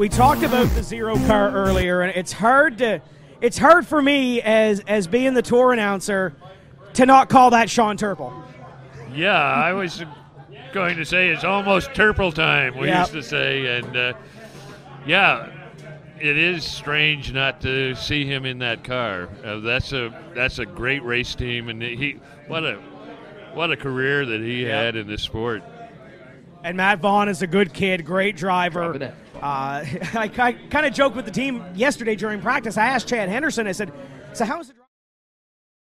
we talked about the zero car earlier, and it's hard to it's hard for me as as being the tour announcer to not call that Sean Turple. Yeah, I was going to say it's almost Turple time. We Yep. used to say, and uh, yeah, it is strange not to see him in that car. Uh, that's a that's a great race team, and he what a what a career that he Yep. had in this sport. And Matt Vaughn is a good kid, great driver. Uh, I, I kind of joked with the team yesterday during practice. I asked Chad Henderson. I said, "So how's the?"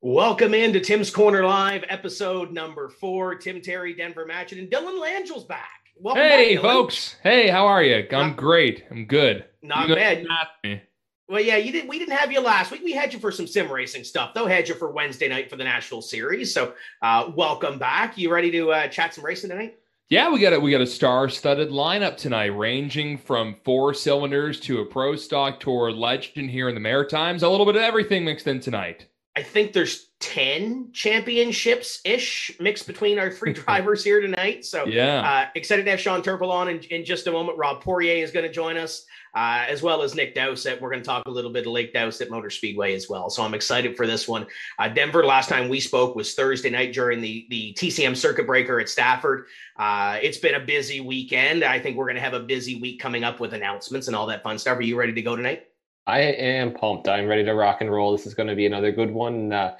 Welcome into Tim's Corner Live, episode number four. Tim Terry, Denver Matchin, and Dylan Langel's back. Welcome Hey, back, folks. Hey, how are you? I'm Not- great. I'm good. Not You bad. guys me. Well, yeah, you didn't. We didn't have you last week. We had you for some sim racing stuff. Though had you for Wednesday night for the national series. So, uh, welcome back. You ready to uh, chat some racing tonight? Yeah, we got a we got a star-studded lineup tonight, ranging from four cylinders to a pro stock tour legend here in the Maritimes. A little bit of everything mixed in tonight. I think there's ten championships ish mixed between our three drivers here tonight. So, Yeah. Uh, excited to have Sean Turple on in, in just a moment. Rob Poirier is going to join us, uh, as well as Nick Dowsett. We're going to talk a little bit of Lake Dowsett Motor Speedway as well. So I'm excited for this one. Uh, Denver, last time we spoke was Thursday night during the, the TCM circuit breaker at Stafford. Uh, it's been a busy weekend. I think we're going to have a busy week coming up with announcements and all that fun stuff. Are you ready to go tonight? I am pumped. I'm ready to rock and roll. This is going to be another good one. Uh,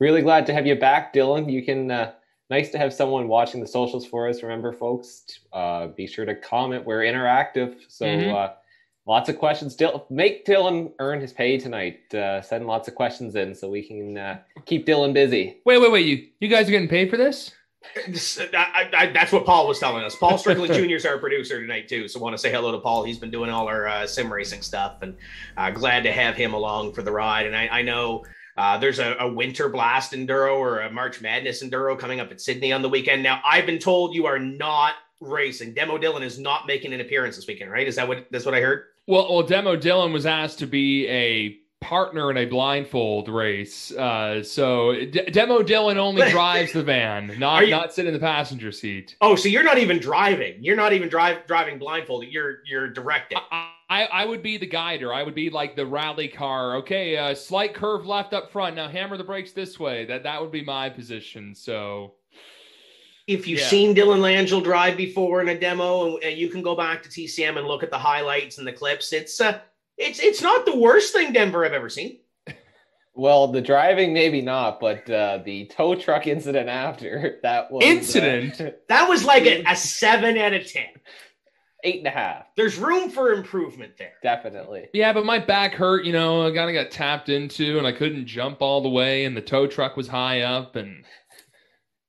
really glad to have you back, Dylan. You can. Uh, nice to have someone watching the socials for us. Remember, folks, uh, be sure to comment. We're interactive, so Mhm. uh, lots of questions. Dylan, make Dylan earn his pay tonight. Uh, send lots of questions in so we can uh, keep Dylan busy. Wait, wait, wait. You you guys are getting paid for this? This- I, I, I- that's what Paul was telling us. Paul Strickland Jr. is our producer tonight too, so want to say hello to Paul. He's been doing all our uh, sim racing stuff, and uh, glad to have him along for the ride. And I, I know uh, there's a, a Winter Blast Enduro or a March Madness Enduro coming up at Sydney on the weekend. Now I've been told you are not racing. Demo Dylan is not making an appearance this weekend, right? Is that what that's what I heard? Well, well, Demo Dylan was asked to be a partner in a blindfold race. Uh, so D- Demo Dylan only drives the van, not you- not sit in the passenger seat. Oh, so you're not even driving. You're not even drive, driving blindfolded. You're you're directing. I, I I would be the guider. I would be like the rally car. Okay, uh, slight curve left up front. Now hammer the brakes this way. That that would be my position. So if you've Yeah. seen Dylan Langell drive before in a demo, and, and you can go back to TCM and look at the highlights and the clips, it's uh, it's it's not the worst thing Denver I've ever seen. Well, the driving maybe not, but uh, the tow truck incident after that was uh, Incident? That was like a, a seven out of ten. eight and a half, There's room for improvement there. definitely. yeah, but my back hurt. You know, I kind of got tapped into, and I couldn't jump all the way, and the tow truck was high up, and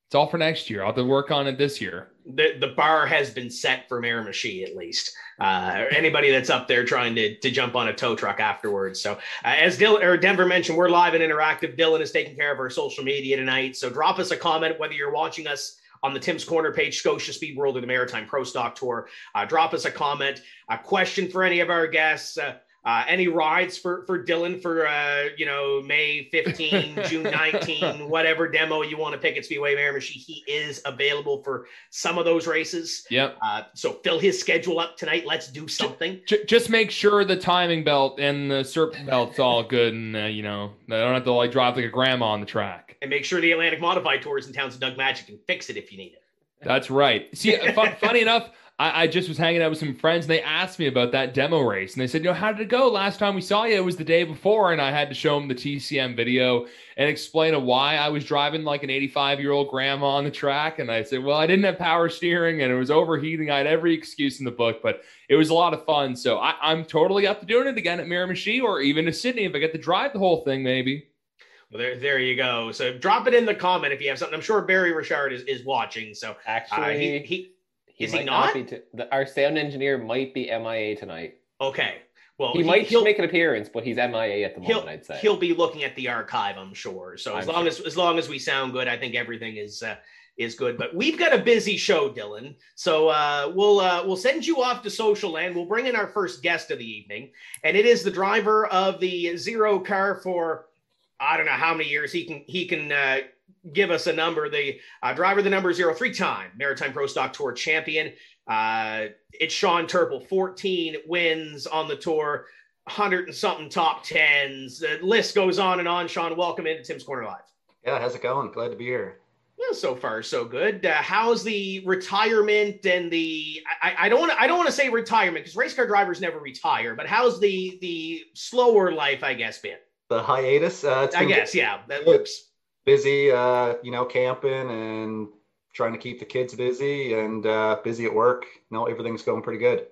it's all for next year. I'll have to work on it this year. The the bar has been set for Miramichi at least. Uh, anybody that's up there trying to, to jump on a tow truck afterwards. So uh, as Dylan or Denver mentioned, we're live and interactive. Dylan is taking care of our social media tonight. So drop us a comment whether you're watching us on the Tim's Corner page, Scotia Speed World or the Maritime Pro Stock Tour. Uh, drop us a comment, a question for any of our guests. Uh, uh, any rides for for Dylan for uh, you know May 15, June 19, whatever demo you want to pick at Speedway Miramichi, he is available for some of those races. Yep. Uh, so fill his schedule up tonight. Let's do something. J- just make sure the timing belt and the serpent belt's all good, and uh, you know I don't have to like drive like a grandma on the track. And make sure the Atlantic Modified Tours in towns of Doug Magic can fix it if you need it. That's right. See, fun, funny enough, I, I just was hanging out with some friends and they asked me about that demo race. And they said, you know, how did it go? Last time we saw you, it was the day before. And I had to show them the TCM video and explain why I was driving like an 85 year old grandma on the track. And I said, well, I didn't have power steering and it was overheating. I had every excuse in the book, but it was a lot of fun. So I, I'm totally up to doing it again at Miramichi or even to Sydney if I get to drive the whole thing, maybe. Well, there, there you go. So drop it in the comment if you have something. I'm sure Barry Richard is, is watching. So uh, Actually, he, he is he might not? be t- the, our sound engineer might be MIA tonight. okay. Well, he, might he'll, make an appearance, but he's MIA at the moment. I'd say. he'll be looking at the archive, I'm sure. So as I'm long sure. as as long as we sound good, I think everything is uh, is good. But we've got a busy show, Dylan. So uh, we'll uh, we'll send you off to social land. We'll bring in our first guest of the evening, and it is the driver of the zero car for I don't know how many years he can he can uh, give us a number. The uh, driver, the number zero, three time Maritime Pro Stock Tour champion. Uh, it's Sean Turple, 14 wins on the tour, 100 and something top tens. The list goes on and on. Sean, welcome into Tim's Corner Live. Yeah, how's it going? Glad to be here. Yeah, so far so good. Uh, how's the retirement and the? I, I don't want to. I don't want to say retirement because race car drivers never retire. But how's the the slower life? I guess been the hiatus. Uh, I guess yeah, that works. Busy, uh, you know, camping and trying to keep the kids busy and uh, busy at work. No, everything's going pretty good.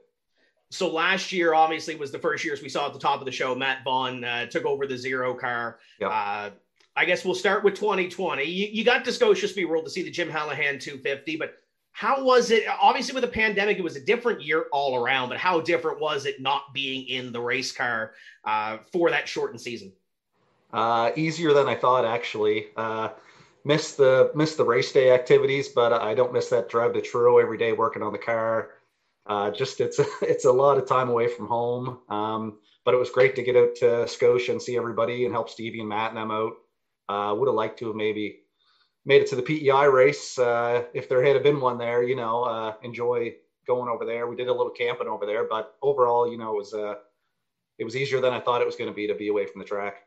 So last year, obviously, was the first year, as we saw at the top of the show. Matt Vaughn uh, took over the zero car. Yep. Uh, I guess we'll start with 2020. You, you got to Scotia Speed World to see the Jim Hallahan 250, but how was it? Obviously, with the pandemic, it was a different year all around. But how different was it not being in the race car uh, for that shortened season? Uh, easier than I thought, actually. Uh, missed the missed the race day activities, but I don't miss that drive to Truro every day working on the car. Uh, just it's a, it's a lot of time away from home. Um, but it was great to get out to Scotia and see everybody and help Stevie and Matt and them out. Uh, would have liked to have maybe made it to the PEI race uh, if there had been one there. You know, uh, enjoy going over there. We did a little camping over there, but overall, you know, it was uh, it was easier than I thought it was going to be to be away from the track.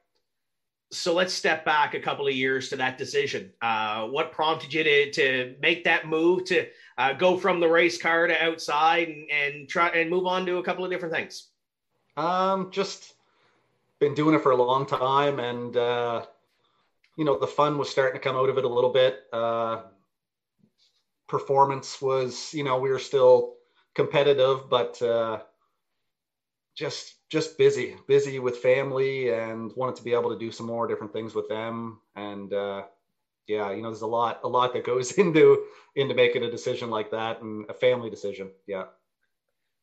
So let's step back a couple of years to that decision. Uh, what prompted you to to make that move to uh, go from the race car to outside and, and try and move on to a couple of different things? Um, just been doing it for a long time and uh, you know the fun was starting to come out of it a little bit. Uh, performance was, you know, we were still competitive, but uh, just just busy, busy with family, and wanted to be able to do some more different things with them. And uh, yeah, you know, there's a lot a lot that goes into into making a decision like that, and a family decision. Yeah.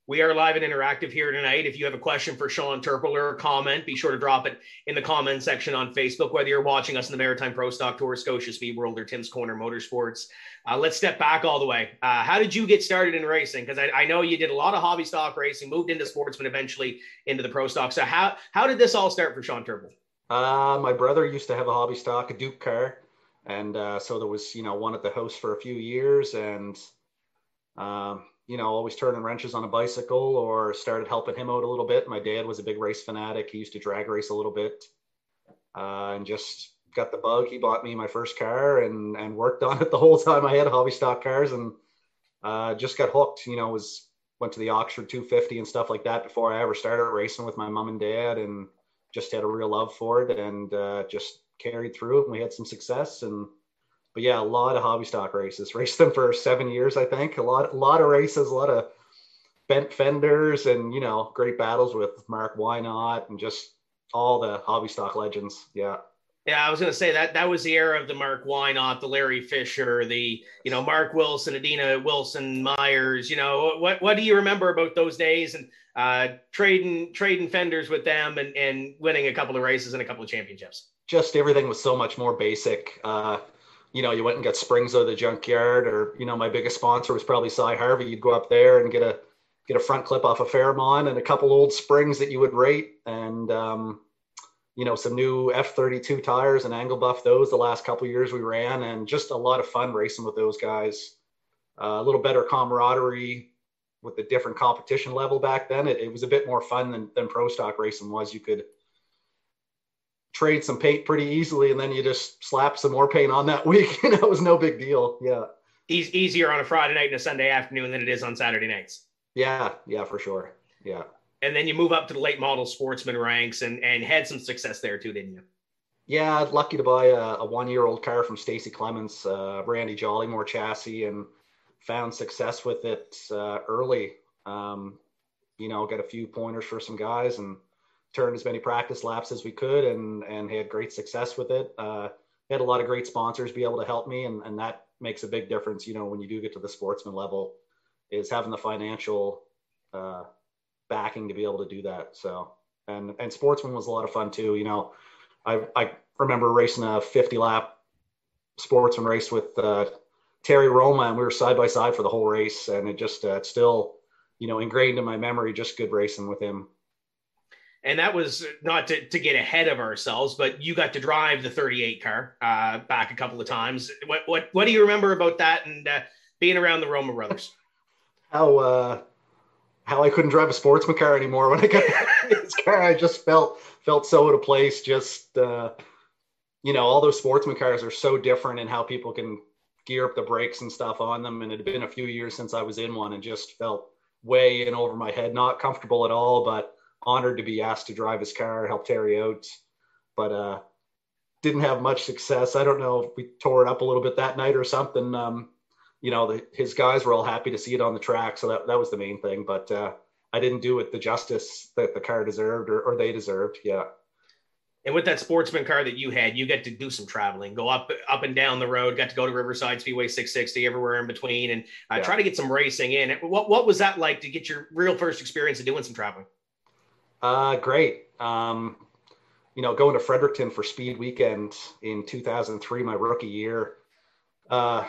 We are live and interactive here tonight. If you have a question for Sean Turple or a comment, be sure to drop it in the comment section on Facebook, whether you're watching us in the Maritime Pro Stock Tour, Scotia Speed World, or Tim's Corner Motorsports. Uh, let's step back all the way. Uh, how did you get started in racing? Because I, I, know you did a lot of hobby stock racing, moved into sportsman, eventually into the pro stock. So how how did this all start for Sean Turple? Uh, my brother used to have a hobby stock, a Duke car, and uh, so there was you know one at the house for a few years, and um, you know, always turning wrenches on a bicycle or started helping him out a little bit. My dad was a big race fanatic. He used to drag race a little bit uh, and just got the bug. He bought me my first car and, and worked on it the whole time I had hobby stock cars and uh, just got hooked, you know, was went to the Oxford 250 and stuff like that before I ever started racing with my mom and dad and just had a real love for it and uh, just carried through. And we had some success and but yeah, a lot of hobby stock races. Raced them for seven years, I think. A lot, a lot of races, a lot of bent fenders, and you know, great battles with Mark Wynot and just all the hobby stock legends. Yeah. Yeah, I was going to say that that was the era of the Mark Wynot, the Larry Fisher, the you know Mark Wilson, Adina Wilson, Myers. You know what what do you remember about those days and uh, trading trading fenders with them and and winning a couple of races and a couple of championships? Just everything was so much more basic. Uh, you know, you went and got springs out of the junkyard, or you know, my biggest sponsor was probably Cy Harvey. You'd go up there and get a get a front clip off a of Fairmont and a couple old springs that you would rate, and um, you know, some new F32 tires and angle buff those the last couple years we ran, and just a lot of fun racing with those guys. Uh, a little better camaraderie with the different competition level back then. It, it was a bit more fun than, than pro stock racing was. You could trade some paint pretty easily, and then you just slap some more paint on that week. and it was no big deal. Yeah. He's easier on a Friday night and a Sunday afternoon than it is on Saturday nights. Yeah, yeah, for sure. Yeah. And then you move up to the late model sportsman ranks and and had some success there too, didn't you? Yeah, lucky to buy a, a one year old car from Stacy Clements, uh, Randy Jollymore chassis, and found success with it uh, early. Um, you know, got a few pointers for some guys and turned as many practice laps as we could and and had great success with it. Uh, had a lot of great sponsors be able to help me, and, and that makes a big difference. You know, when you do get to the sportsman level, is having the financial uh, backing to be able to do that. So, and and sportsman was a lot of fun too. You know, I I remember racing a 50 lap sportsman race with uh, Terry Roma, and we were side by side for the whole race, and it just uh, still you know ingrained in my memory. Just good racing with him and that was not to, to get ahead of ourselves, but you got to drive the 38 car uh, back a couple of times. What what what do you remember about that and uh, being around the Roma brothers? How uh, how I couldn't drive a sportsman car anymore when I got this car. I just felt felt so out of place. Just uh, you know, all those sportsman cars are so different in how people can gear up the brakes and stuff on them. And it had been a few years since I was in one, and just felt way in over my head. Not comfortable at all, but honored to be asked to drive his car, help Terry out. But uh, didn't have much success. I don't know if we tore it up a little bit that night or something. Um, you know, the, his guys were all happy to see it on the track, so that that was the main thing. But uh, I didn't do it the justice that the car deserved or, or they deserved. Yeah. And with that sportsman car that you had, you got to do some traveling, go up up and down the road, got to go to Riverside Speedway 660, everywhere in between, and uh, yeah. try to get some racing in. What what was that like to get your real first experience of doing some traveling? Uh, great. Um, you know, going to Fredericton for Speed Weekend in 2003, my rookie year. Uh,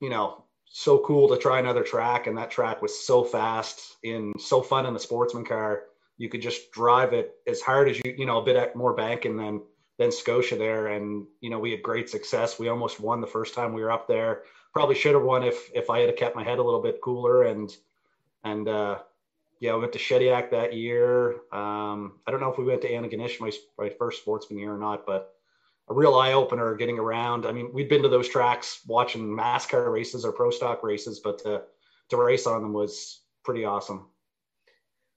you know, so cool to try another track, and that track was so fast and so fun in the sportsman car. You could just drive it as hard as you, you know, a bit more banking than than Scotia there, and you know we had great success. We almost won the first time we were up there. Probably should have won if if I had kept my head a little bit cooler and and uh, yeah, we went to Shediac that year. Um, I don't know if we went to Antigonish my my first sportsman year or not, but a real eye opener getting around. I mean, we'd been to those tracks watching MASCAR races or pro stock races, but to, to race on them was pretty awesome.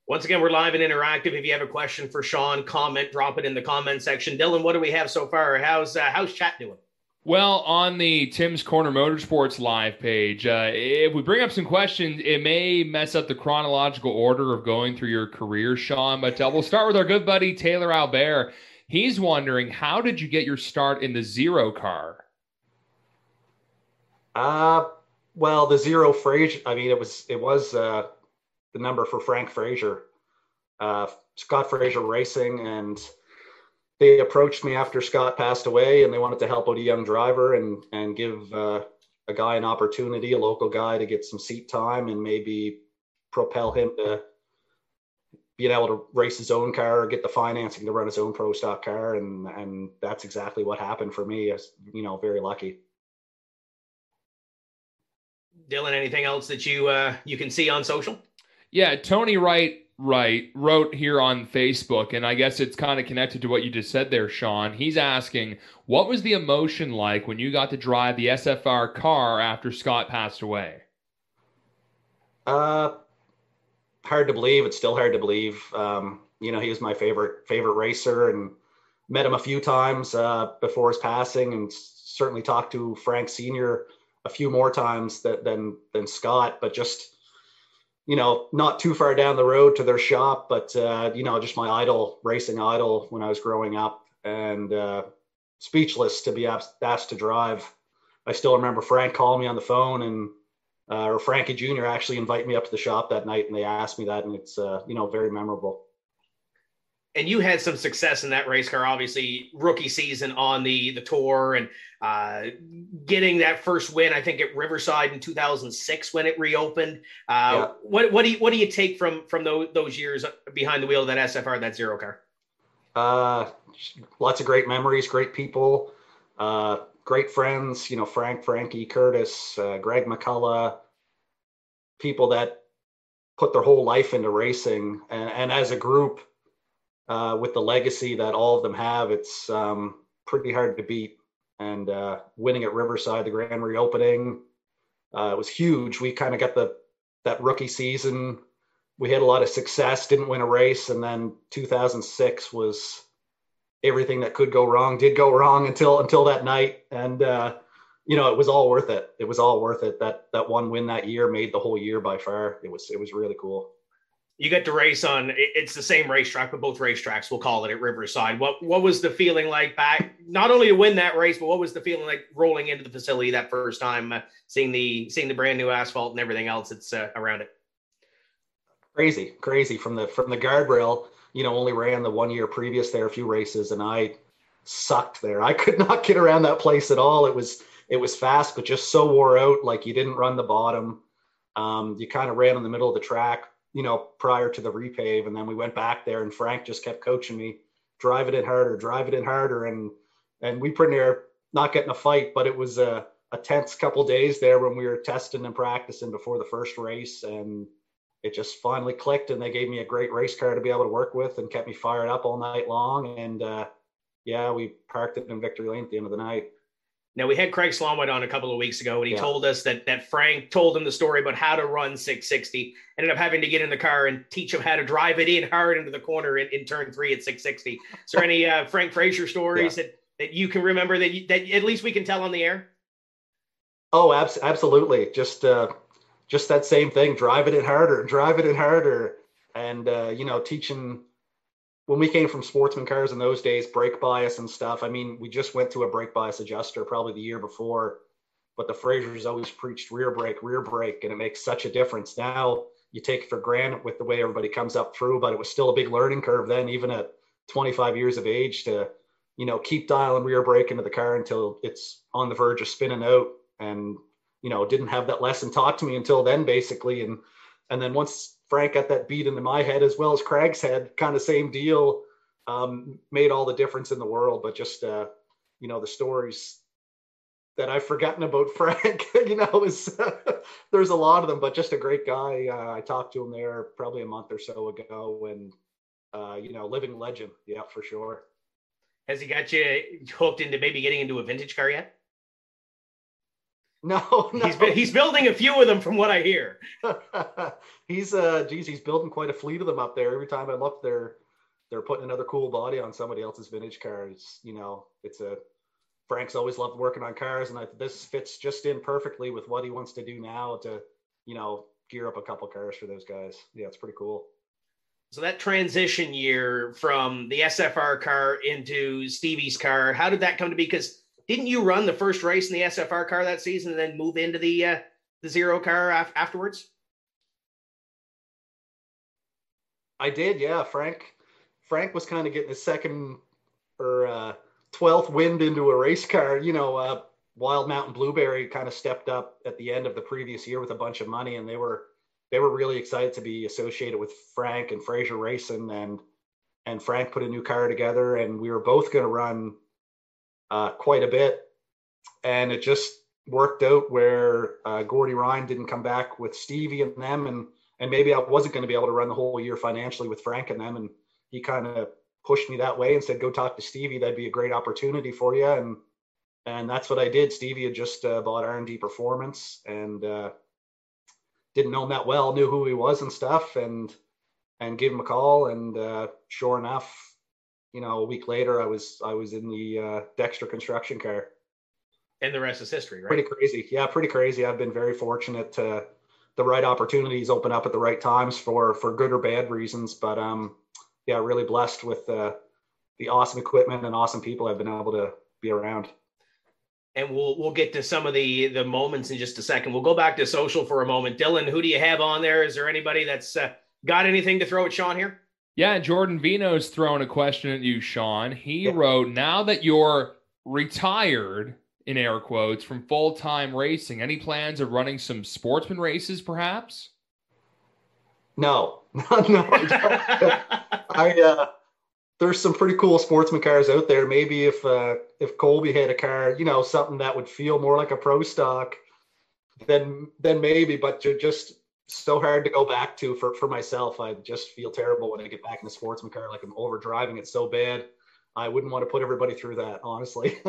Once again, we're live and interactive. If you have a question for Sean, comment, drop it in the comment section. Dylan, what do we have so far? How's uh, how's chat doing? Well, on the Tim's Corner Motorsports live page, uh, if we bring up some questions, it may mess up the chronological order of going through your career, Sean. But uh, we'll start with our good buddy Taylor Albert. He's wondering how did you get your start in the zero car? Uh well, the zero Fraser. I mean, it was it was uh, the number for Frank Fraser, uh, Scott Fraser Racing, and they approached me after Scott passed away, and they wanted to help out a young driver and and give uh, a guy an opportunity, a local guy, to get some seat time and maybe propel him to being able to race his own car or get the financing to run his own pro stock car and and that's exactly what happened for me as you know very lucky. Dylan anything else that you uh you can see on social? Yeah tony wright right wrote here on facebook and i guess it's kind of connected to what you just said there sean he's asking what was the emotion like when you got to drive the sfr car after scott passed away uh hard to believe. It's still hard to believe. Um, you know, he was my favorite favorite racer, and met him a few times uh, before his passing, and certainly talked to Frank Senior a few more times that, than than Scott. But just you know, not too far down the road to their shop, but uh, you know, just my idol, racing idol when I was growing up, and uh, speechless to be asked, to drive. I still remember Frank calling me on the phone and uh, or Frankie Jr. actually invited me up to the shop that night and they asked me that, and it's uh, you know very memorable. And you had some success in that race car, obviously rookie season on the the tour and uh, getting that first win. I think at Riverside in 2006 when it reopened. Uh, yeah. What what do you what do you take from from those, those years behind the wheel of that SFR that zero car? Uh, lots of great memories, great people. Uh, great friends, you know, Frank, Frankie, Curtis, uh, Greg McCullough, people that put their whole life into racing. And, and as a group, uh, with the legacy that all of them have, it's um, pretty hard to beat. And uh, winning at Riverside, the grand reopening, uh, was huge. We kind of got the that rookie season. We had a lot of success, didn't win a race, and then 2006 was everything that could go wrong did go wrong until until that night and uh, you know it was all worth it it was all worth it that that one win that year made the whole year by far it was it was really cool you get to race on it's the same racetrack but both racetracks we'll call it at riverside what what was the feeling like back not only to win that race but what was the feeling like rolling into the facility that first time uh, seeing the seeing the brand new asphalt and everything else that's uh, around it crazy crazy from the from the guardrail you know, only ran the one year previous there a few races, and I sucked there. I could not get around that place at all. It was it was fast, but just so wore out. Like you didn't run the bottom. Um, you kind of ran in the middle of the track. You know, prior to the repave. And then we went back there and Frank just kept coaching me, drive it in harder, drive it in harder. And, and we pretty near not getting a fight, but it was a, a tense couple days there when we were testing and practicing before the first race. And it just finally clicked and they gave me a great race car to be able to work with and kept me fired up all night long. And, uh, yeah, we parked it in Victory Lane at the end of the night. Now we had Craig Slaunwhite on a couple of weeks ago, and he Yeah. told us that that Frank told him the story about how to run 660. Ended up having to get in the car and teach him how to drive it in hard into the corner in, in turn three at 660. Is there any uh, Frank Fraser stories that, that you can remember that you, that at least we can tell on the air? Oh, abs- absolutely. Just uh, just that same thing. Drive it in harder. Drive it in harder. And uh, you know, teaching when we came from sportsman cars in those days, brake bias and stuff. I mean, we just went to a brake bias adjuster probably the year before, but the Frasers always preached rear brake, rear brake, and it makes such a difference. Now you take it for granted with the way everybody comes up through, but it was still a big learning curve then, even at 25 years of age, to you know keep dialing rear brake into the car until it's on the verge of spinning out and you know didn't have that lesson taught to me until then basically and and then once frank got that beat into my head as well as craig's head kind of same deal um, made all the difference in the world but just uh, you know the stories that i've forgotten about frank you know is there's a lot of them but just a great guy. Uh, i talked to him there probably a month or so ago and uh, you know living legend. Yeah for sure. Has he got you hooked into maybe getting into a vintage car yet? no, no. He's he's building a few of them from what I hear. he's uh geez, he's building quite a fleet of them up there. Every time I look, they're they're putting another cool body on somebody else's vintage car. It's you know, it's a Frank's always loved working on cars, and I, this fits just in perfectly with what he wants to do now to, you know, gear up a couple cars for those guys. Yeah, it's pretty cool. So that transition year from the SFR car into Stevie's car, how did that come to be? Because didn't you run the first race in the SFR car that season and then move into the uh, the zero car af- afterwards? I did, yeah. Frank Frank was kind of getting his second or uh, twelfth wind into a race car. You know, uh, Wild Mountain Blueberry kind of stepped up at the end of the previous year with a bunch of money, and they were they were really excited to be associated with Frank and Fraser Racing, and and Frank put a new car together, and we were both going to run uh, quite a bit, and it just worked out where uh, Gordy Ryan didn't come back with Stevie and them, and and maybe I wasn't going to be able to run the whole year financially with Frank and them, and he kind of pushed me that way and said, "Go talk to Stevie. That'd be a great opportunity for you." And and that's what I did. Stevie had just uh, bought R and D Performance and uh, didn't know him that well, knew who he was and stuff, and and gave him a call. And uh, sure enough, you know, a week later, I was I was in the uh, Dexter construction car. And the rest is history, right? Pretty crazy, yeah, pretty crazy. I've been very fortunate to the right opportunities open up at the right times for for good or bad reasons, but um, yeah, really blessed with the the awesome equipment and awesome people I've been able to be around. and we'll we'll get to some of the the moments in just a second. We'll go back to social for a moment. Dylan, who do you have on there? Is there anybody that's uh, got anything to throw at Sean here? Yeah, Jordan Vino's throwing a question at you, Sean. He Yeah. wrote, "Now that you're retired in air quotes from full-time racing, any plans of running some sportsman races, perhaps?" No, no, I. I uh, there's some pretty cool sportsman cars out there. Maybe if uh, if Colby had a car, you know, something that would feel more like a pro stock, then then maybe. But ju- just so hard to go back to for for myself. I just feel terrible when I get back in the sportsman car, like I'm over driving it so bad. I wouldn't want to put everybody through that, honestly.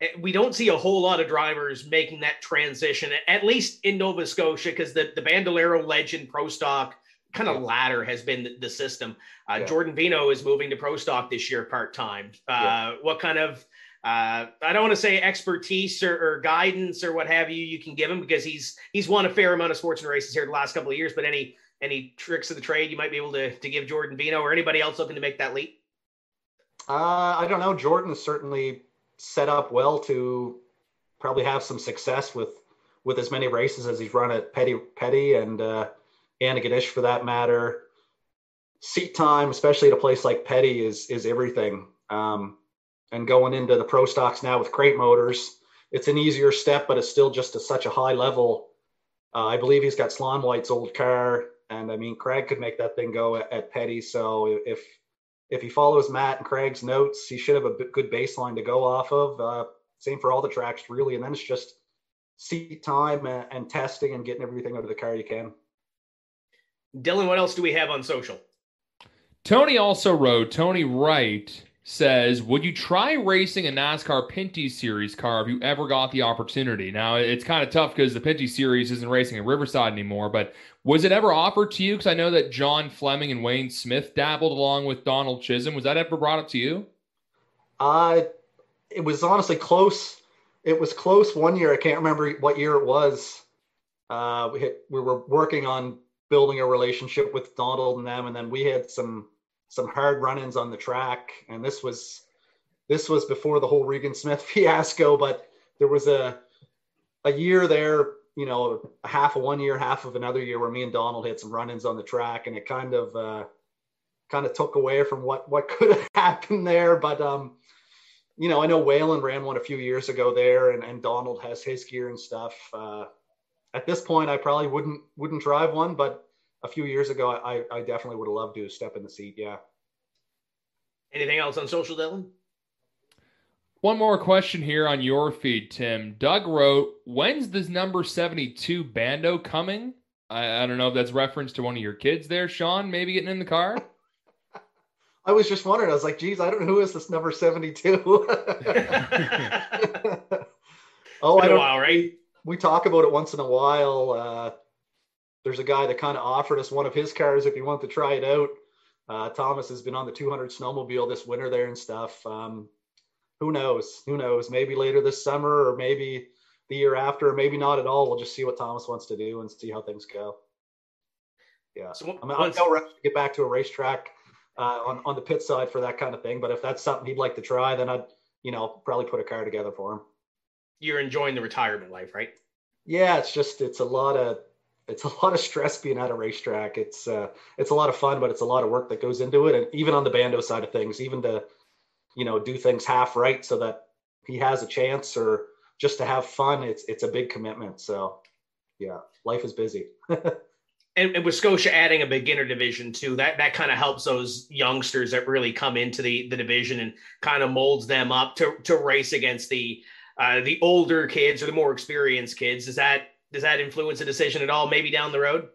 Eh, we don't see a whole lot of drivers making that transition, at least in Nova Scotia, because the, the Bandolero Legend Pro Stock kind of Yeah. ladder has been the, the system. Uh, Yeah. Jordan Vino is moving to Pro Stock this year part time. Uh, Yeah. What kind of uh, I don't want to say expertise or, or guidance or what have you you can give him because he's he's won a fair amount of sports and races here the last couple of years. But any any tricks of the trade you might be able to to give Jordan Vino or anybody else looking to make that leap? Uh, I don't know. Jordan certainly set up well to probably have some success with with as many races as he's run at Petty Petty and uh, Antigonish for that matter. Seat time, especially at a place like Petty, is is everything. Um, and going into the pro stocks now with crate motors, it's an easier step, but it's still just at such a high level Uh, I believe he's got Slaunwhite's old car, and I mean Craig could make that thing go at, at Petty. So if if he follows Matt and Craig's notes, he should have a good baseline to go off of. Uh, same for all the tracks, really, and then it's just seat time and, and testing and getting everything out of the car you can. Dylan, what else do we have on social? Tony also wrote, Tony Wright says, Would you try racing a NASCAR Pinty's Series car if you ever got the opportunity? Now, it's kind of tough because the Pinty's Series isn't racing at Riverside anymore, but was it ever offered to you? Because I know that John Fleming and Wayne Smith dabbled along with Donald Chisholm. Was that ever brought up to you? Uh, it was honestly close. It was close one year. I can't remember what year it was. Uh, we, we were working on building a relationship with Donald and them, and then we had some some hard run-ins on the track, and this was this was before the whole Regan Smith fiasco. But there was a a year there, you know, half of one year, half of another year, where me and Donald had some run-ins on the track, and it kind of uh, kind of took away from what what could have happened there. But um, you know, I know Whalen ran one a few years ago there, and, and Donald has his gear and stuff. Uh, at this point, I probably wouldn't wouldn't drive one, but a few years ago, I, I definitely would have loved to step in the seat. Yeah. Anything else on social, Dylan? One more question here on your feed, Tim. Doug wrote, "When's this number seventy-two bando coming?" I, I don't know if that's reference to one of your kids there, Sean. Maybe getting in the car. I was just wondering. I was like, "Geez, I don't know who is this number 72? oh, I don't. While, right? We talk about it once in a while. Uh, there's a guy that kind of offered us one of his cars if you want to try it out. Uh, Thomas has been on the 200 snowmobile this winter there and stuff. Um, who knows? Who knows? Maybe later this summer or maybe the year after, or maybe not at all. We'll just see what Thomas wants to do and see how things go. Yeah. So I'm, no rush to get back to a racetrack uh, on, on the pit side for that kind of thing. But if that's something he'd like to try, then I'd, you know, probably put a car together for him. You're enjoying the retirement life, right? Yeah, it's just, it's a lot of, it's a lot of stress being at a racetrack. It's uh, it's a lot of fun, but it's a lot of work that goes into it. And even on the bando side of things, even to you know do things half right so that he has a chance, or just to have fun, it's it's a big commitment. So yeah, life is busy. and, and, with Scotia adding a beginner division too, that that kind of helps those youngsters that really come into the the division and kind of molds them up to to race against the uh, the older kids or the more experienced kids. Is that does that influence a decision at all? Maybe down the road.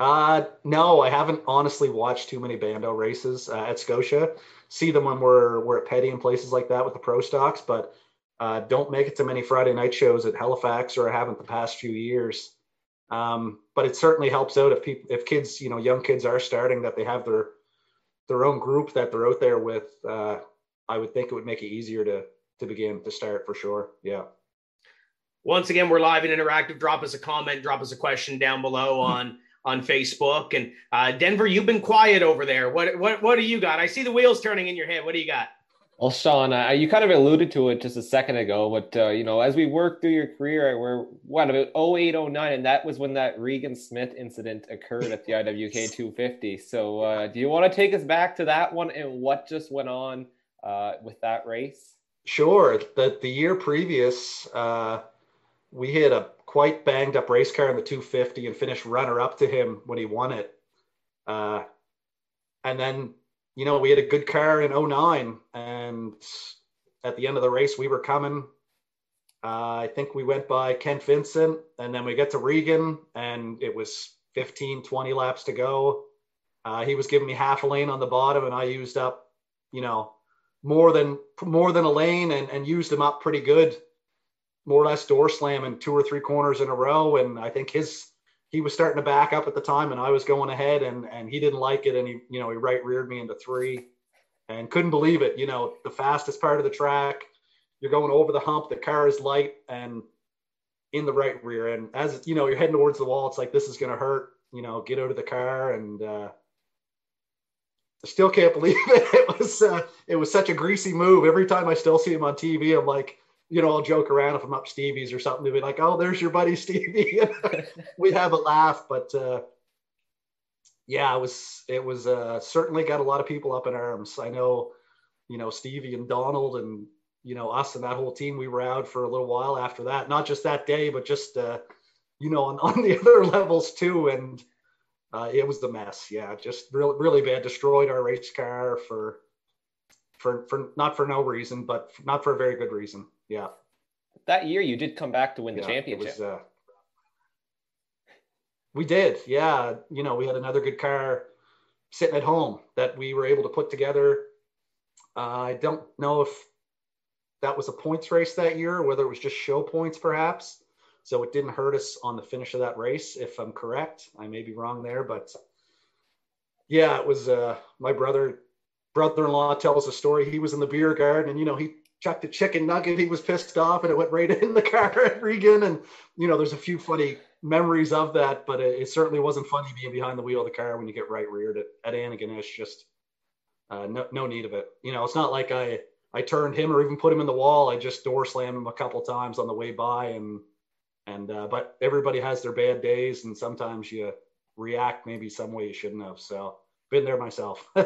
Uh, no, I haven't honestly watched too many bando races uh, at Scotia. See them when we're we're at Petty and places like that with the pro stocks, but uh, don't make it to many Friday night shows at Halifax or I haven't the past few years. Um, but it certainly helps out if people, if kids, you know, young kids are starting that they have their their own group that they're out there with. Uh, I would think it would make it easier to to begin to start for sure. Yeah. Once again, we're live and interactive. Drop us a comment, drop us a question down below on on Facebook. And uh, Denver, you've been quiet over there. What what what do you got? I see the wheels turning in your head. What do you got? Well, Sean, uh, you kind of alluded to it just a second ago, but uh, you know, as we work through your career, we're what about 08, 09, and that was when that Regan Smith incident occurred at the IWK 250. So, uh, do you want to take us back to that one and what just went on uh, with that race? Sure. That the year previous, uh, we hit a quite banged up race car in the 250 and finished runner up to him when he won it. Uh, and then, you know, we had a good car in 09 and at the end of the race, we were coming. Uh, I think we went by Kent Vincent and then we get to Regan and it was 15, 20 laps to go. Uh, he was giving me half a lane on the bottom and I used up, you know, more than more than a lane and, and used him up pretty good more or less door slamming two or three corners in a row. And I think his he was starting to back up at the time, and I was going ahead, and and he didn't like it, and he you know he right reared me into three, and couldn't believe it. You know, the fastest part of the track, you're going over the hump, the car is light and in the right rear, and as you know you're heading towards the wall, it's like this is going to hurt. You know, get out of the car and. uh I still can't believe it. It was uh, it was such a greasy move. Every time I still see him on TV, I'm like, you know, I'll joke around if I'm up Stevie's or something to be like, oh, there's your buddy Stevie. we have a laugh, but uh, yeah, it was it was uh, certainly got a lot of people up in arms. I know, you know, Stevie and Donald and you know us and that whole team. We were out for a little while after that. Not just that day, but just uh, you know, on, on the other levels too. And uh, it was the mess. Yeah, just really, really bad. Destroyed our race car for, for, for not for no reason, but not for a very good reason. Yeah. That year, you did come back to win the Yeah, championship. Was, uh, we did, yeah. You know, we had another good car sitting at home that we were able to put together. Uh, I don't know if that was a points race that year, or whether it was just show points, perhaps. So it didn't hurt us on the finish of that race, if I'm correct. I may be wrong there, but yeah, it was. Uh, my brother, brother-in-law tells a story. He was in the beer garden, and you know, he chucked a chicken nugget. He was pissed off, and it went right in the car at Regan. And you know, there's a few funny memories of that, but it, it certainly wasn't funny being behind the wheel of the car when you get right reared at, at Antigonish. Just uh, no, no need of it. You know, it's not like I I turned him or even put him in the wall. I just door slammed him a couple times on the way by, and and uh, but everybody has their bad days, and sometimes you react maybe some way you shouldn't have. So been there myself.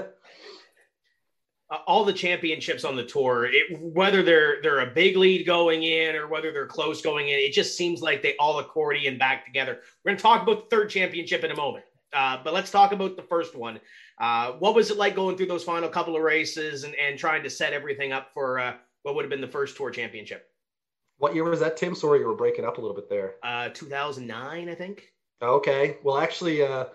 uh, all the championships on the tour, it, whether they're they're a big lead going in or whether they're close going in, it just seems like they all accordion back together. We're going to talk about the third championship in a moment, uh, but let's talk about the first one. Uh, what was it like going through those final couple of races and, and trying to set everything up for uh, what would have been the first tour championship? what year was that, Tim? Sorry, you were breaking up a little bit there. Uh, 2009, I think. Okay. Well, actually, uh,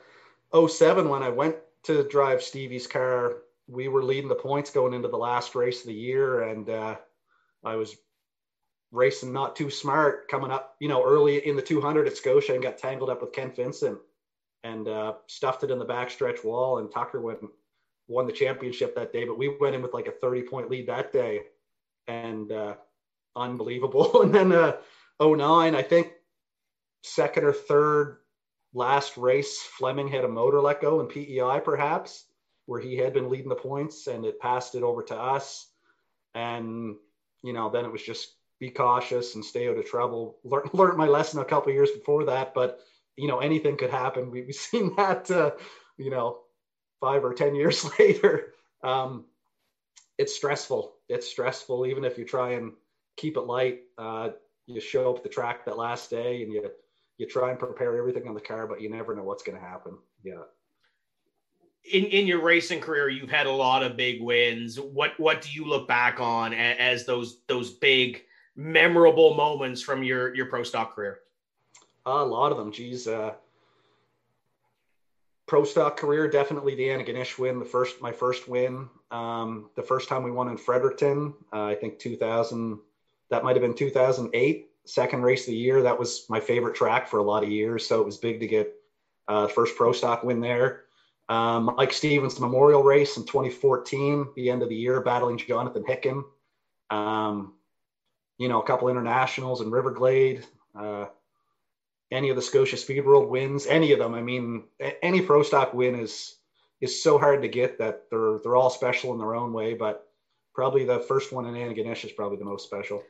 07, when I went to drive Stevie's car, we were leading the points going into the last race of the year. And uh, I was racing not too smart coming up, you know, early in the 200 at Scotia and got tangled up with Ken Vincent and uh, stuffed it in the backstretch wall. And Tucker went and won the championship that day. But we went in with like a 30 point lead that day. And uh, unbelievable. And then uh, 09, I think second or third last race, Fleming had a motor let go in PEI, perhaps, where he had been leading the points and it passed it over to us. And, you know, then it was just be cautious and stay out of trouble. Learn, learned my lesson a couple years before that, but, you know, anything could happen. We, we've seen that, uh, you know, five or 10 years later. Um, it's stressful. It's stressful, even if you try and keep it light. Uh, you show up at the track that last day and you you try and prepare everything on the car, but you never know what's going to happen. Yeah. In in your racing career, you've had a lot of big wins. What what do you look back on as, those those big memorable moments from your your pro stock career? a lot of them. Geez, uh, pro stock career definitely the Antigonish win, the first my first win. Um, the first time we won in Fredericton, uh, I think 2000. That might have been 2008 second race of the year. That was my favorite track for a lot of years. So it was big to get uh, first pro stock win there. Um, Mike Stevens Memorial Race in 2014, the end of the year, battling Jonathan Hicken. Um, you know, a couple internationals in Riverglade. Uh, any of the Scotia Speed World wins, any of them. I mean, any pro stock win is is so hard to get that they're they're all special in their own way. But probably the first one in Antigonish is probably the most special.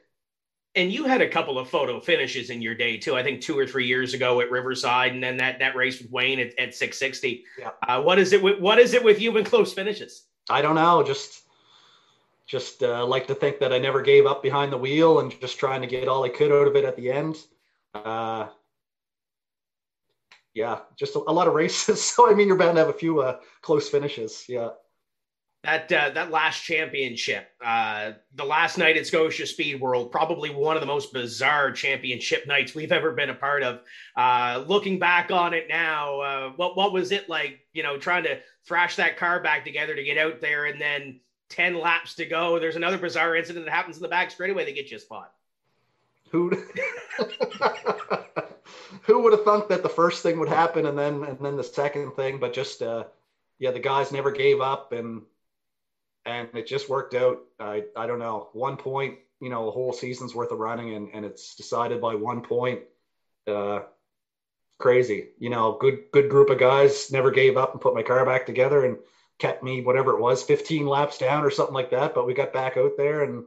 And you had a couple of photo finishes in your day too. I think two or three years ago at Riverside, and then that that race with Wayne at, at 660. Yeah. Uh, what is it? With, what is it with you and close finishes? I don't know. Just just uh, like to think that I never gave up behind the wheel and just trying to get all I could out of it at the end. Uh, yeah, just a, a lot of races. So I mean, you're bound to have a few uh, close finishes. Yeah. That uh, that last championship, uh, the last night at Scotia Speed World, probably one of the most bizarre championship nights we've ever been a part of. Uh, looking back on it now, uh, what what was it like? You know, trying to thrash that car back together to get out there, and then ten laps to go. There's another bizarre incident that happens in the back straightaway. They get you a spot. Who who would have thunk that the first thing would happen and then and then the second thing? But just uh, yeah, the guys never gave up and and it just worked out. I I don't know one point. You know, a whole season's worth of running and and it's decided by one point. Uh, crazy. You know, good good group of guys never gave up and put my car back together and kept me whatever it was 15 laps down or something like that but we got back out there and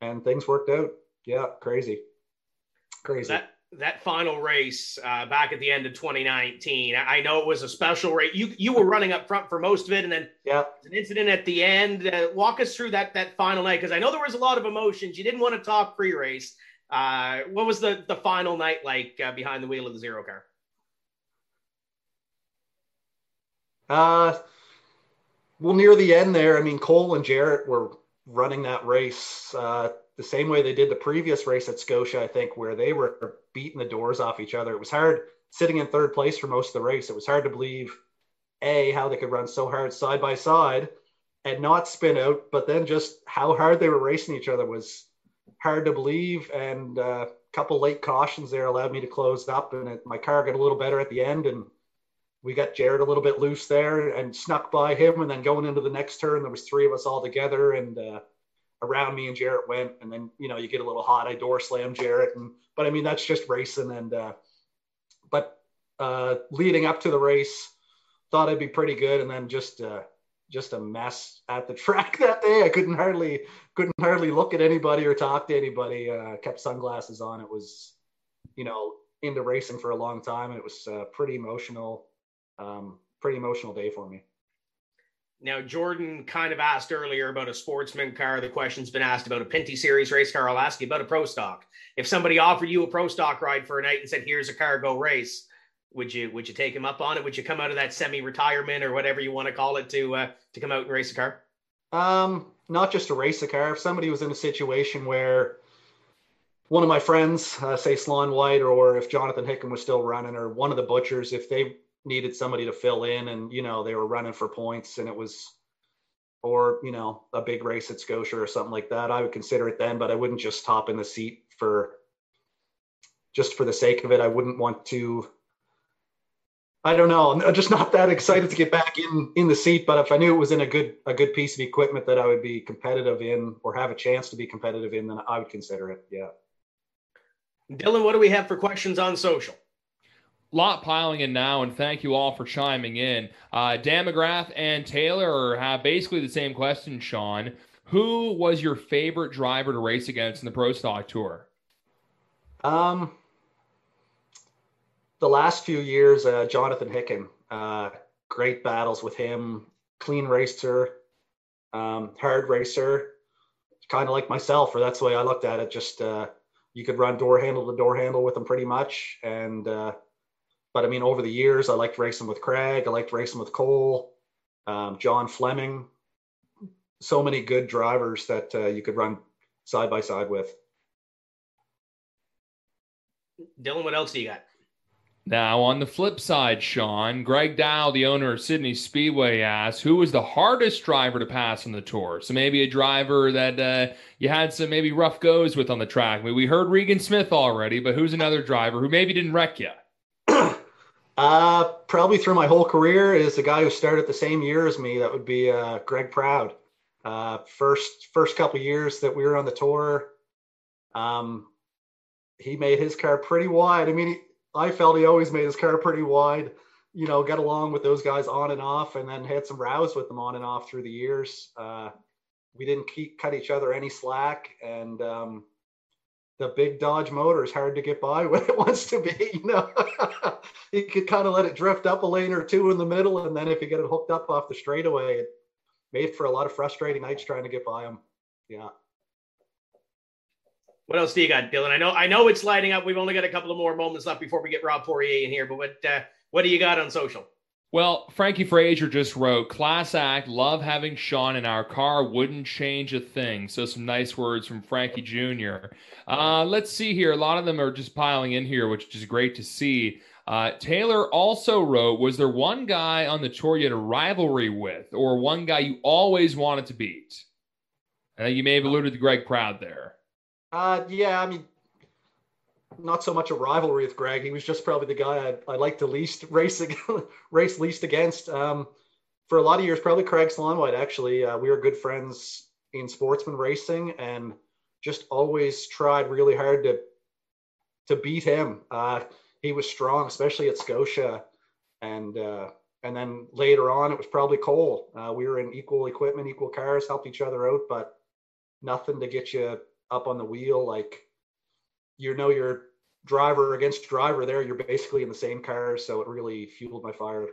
and things worked out yeah crazy crazy That that final race uh, back at the end of 2019. I know it was a special race. You you were running up front for most of it, and then yeah an incident at the end. Uh, walk us through that that final night because I know there was a lot of emotions. You didn't want to talk pre-race. Uh, what was the the final night like uh, behind the wheel of the zero car? Uh, well, near the end there, I mean, Cole and Jarrett were running that race uh, the same way they did the previous race at Scotia, I think, where they were beating the doors off each other. It was hard sitting in third place for most of the race. It was hard to believe, A, how they could run so hard side by side and not spin out, but then just how hard they were racing each other was hard to believe. And uh, a couple late cautions there allowed me to close up, and it, my car got a little better at the end. And we got Jarrett a little bit loose there and snuck by him. And then going into the next turn, there was three of us all together, and uh, around me and Jarrett went. And then you know you get a little hot. I door slam Jarrett, and but I mean that's just racing. And uh, but uh, leading up to the race, thought I'd be pretty good, and then just uh, just a mess at the track that day. I couldn't hardly couldn't hardly look at anybody or talk to anybody. Uh, kept sunglasses on. It was, you know, into racing for a long time, and it was uh, pretty emotional um, pretty emotional day for me. Now, Jordan kind of asked earlier about a sportsman car. The question's been asked about a Pinty Series race car. I'll ask you about a Pro Stock. If somebody offered you a Pro Stock ride for a night and said, "Here's a car, go race," would you would you take him up on it? Would you come out of that semi-retirement or whatever you want to call it to uh, to come out and race a car? Um, not just to race a car. If somebody was in a situation where one of my friends, uh, say Slaunwhite, or if Jonathan Hickam was still running, or one of the butchers, if they needed somebody to fill in and you know they were running for points and it was or you know a big race at Scotia or something like that. I would consider it then but I wouldn't just hop in the seat for just for the sake of it. I wouldn't want to I don't know. I'm just not that excited to get back in in the seat but if I knew it was in a good a good piece of equipment that I would be competitive in or have a chance to be competitive in then I would consider it. Yeah. Dylan what do we have for questions on social lot piling in now, and thank you all for chiming in. Uh, Dan McGrath and Taylor have basically the same question, Sean. Who was your favorite driver to race against in the Pro Stock Tour? Um, the last few years, uh, Jonathan Hickam. Uh, great battles with him. Clean racer, um, hard racer. Kind of like myself, or that's the way I looked at it. Just uh, you could run door handle to door handle with him pretty much, and uh, but I mean, over the years, I liked racing with Craig. I liked racing with Cole, um, John Fleming. So many good drivers that uh, you could run side by side with. Dylan, what else do you got? Now, on the flip side, Sean, Greg Dow, the owner of Sydney Speedway, asks who was the hardest driver to pass on the tour? So maybe a driver that uh, you had some maybe rough goes with on the track. I mean, we heard Regan Smith already, but who's another driver who maybe didn't wreck you? Uh, probably through my whole career is the guy who started the same year as me. That would be uh, Greg Proud. Uh, first first couple years that we were on the tour, um, he made his car pretty wide. I mean, he, I felt he always made his car pretty wide. You know, got along with those guys on and off, and then had some rows with them on and off through the years. Uh, we didn't keep cut each other any slack, and um, the big Dodge motor is hard to get by when it wants to be. You know, you could kind of let it drift up a lane or two in the middle, and then if you get it hooked up off the straightaway, it made for a lot of frustrating nights trying to get by them. Yeah. What else do you got, Dylan? I know I know it's lighting up. We've only got a couple of more moments left before we get Rob Poirier in here, but what uh, what do you got on social? Well, Frankie Frazier just wrote, Class act, love having Sean in our car, wouldn't change a thing. So, some nice words from Frankie Jr. Uh, let's see here. A lot of them are just piling in here, which is great to see. Uh, Taylor also wrote, Was there one guy on the tour you had a rivalry with, or one guy you always wanted to beat? I think you may have alluded to Greg Proud there. Uh, yeah, I mean, not so much a rivalry with Greg. He was just probably the guy I, I like to least race race least against. Um, for a lot of years, probably Craig Slaunwhite. Actually, uh, we were good friends in sportsman racing, and just always tried really hard to to beat him. Uh, he was strong, especially at Scotia, and uh, and then later on, it was probably Cole. Uh, we were in equal equipment, equal cars, helped each other out, but nothing to get you up on the wheel like you know your driver against driver there you're basically in the same car so it really fueled my fire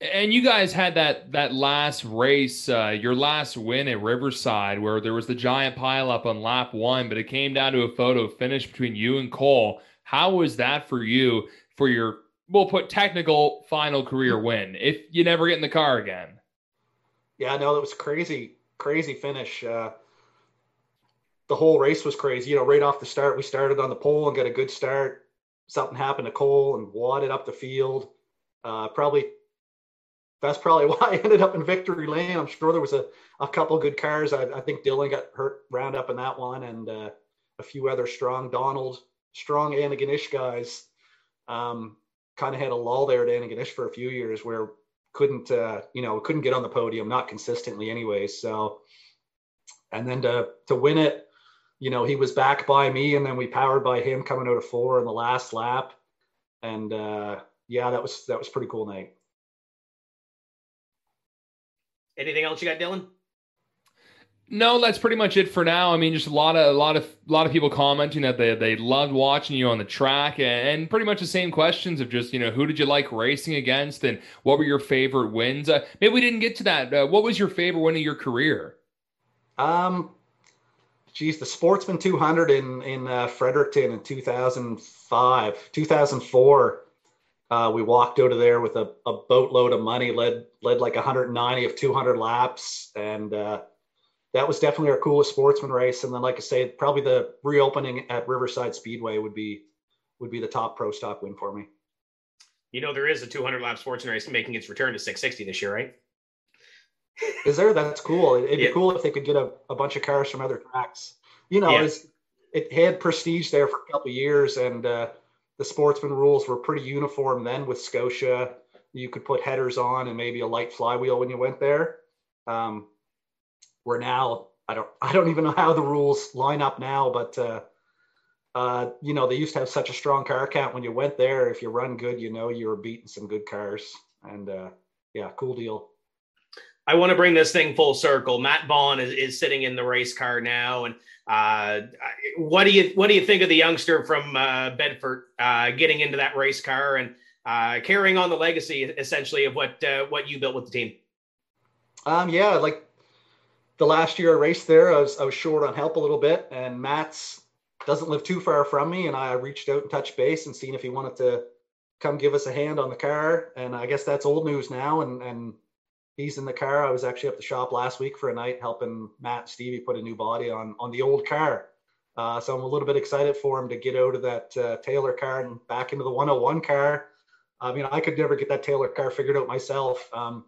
And you guys had that that last race, uh, your last win at Riverside, where there was the giant pileup on lap one, but it came down to a photo finish between you and Cole. How was that for you for your we'll put technical final career win if you never get in the car again? Yeah, no, it was crazy, crazy finish. Uh, the whole race was crazy. You know, right off the start, we started on the pole and got a good start. Something happened to Cole and wadded up the field. Uh, probably that's probably why I ended up in victory lane. I'm sure there was a, a couple good cars. I, I think Dylan got hurt round up in that one, and uh, a few other strong Donald, strong Antigonish guys. Um, kind of had a lull there at Antigonish for a few years where couldn't uh, you know couldn't get on the podium, not consistently anyway. So, and then to to win it, you know he was back by me, and then we powered by him coming out of four in the last lap, and uh, yeah, that was that was pretty cool night. Anything else you got, Dylan? No, that's pretty much it for now. I mean, just a lot of a lot of a lot of people commenting that they they loved watching you on the track, and, and pretty much the same questions of just you know who did you like racing against, and what were your favorite wins. Uh, maybe we didn't get to that. Uh, what was your favorite win of your career? Um, geez, the Sportsman 200 in in uh, Fredericton in 2005, 2004. Uh, we walked out of there with a, a boatload of money, led led like 190 of 200 laps, and uh, that was definitely our coolest sportsman race. And then, like I say, probably the reopening at Riverside Speedway would be would be the top pro stock win for me. You know, there is a 200 lap sportsman race making its return to 660 this year, right? Is there? That's cool. It'd yeah. be cool if they could get a, a bunch of cars from other tracks. You know, yeah. it had prestige there for a couple years, and uh, the sportsman rules were pretty uniform then with Scotia. You could put headers on and maybe a light flywheel when you went there. Um, where now I don't I don't even know how the rules line up now, but uh, uh, you know they used to have such a strong car count when you went there. If you run good, you know you were beating some good cars, and uh, yeah, cool deal. I want to bring this thing full circle. Matt Vaughn is, is sitting in the race car now, and uh, what do you what do you think of the youngster from uh, Bedford uh, getting into that race car and uh, carrying on the legacy essentially of what uh, what you built with the team? Um, yeah, like the last year I raced there, I was I was short on help a little bit, and Matt's doesn't live too far from me, and I reached out and touched base and seen if he wanted to come give us a hand on the car, and I guess that's old news now, and and he's in the car. I was actually at the shop last week for a night helping Matt Stevie put a new body on on the old car. Uh, so I'm a little bit excited for him to get out of that uh, Taylor car and back into the 101 car. I mean, I could never get that Taylor car figured out myself. Um,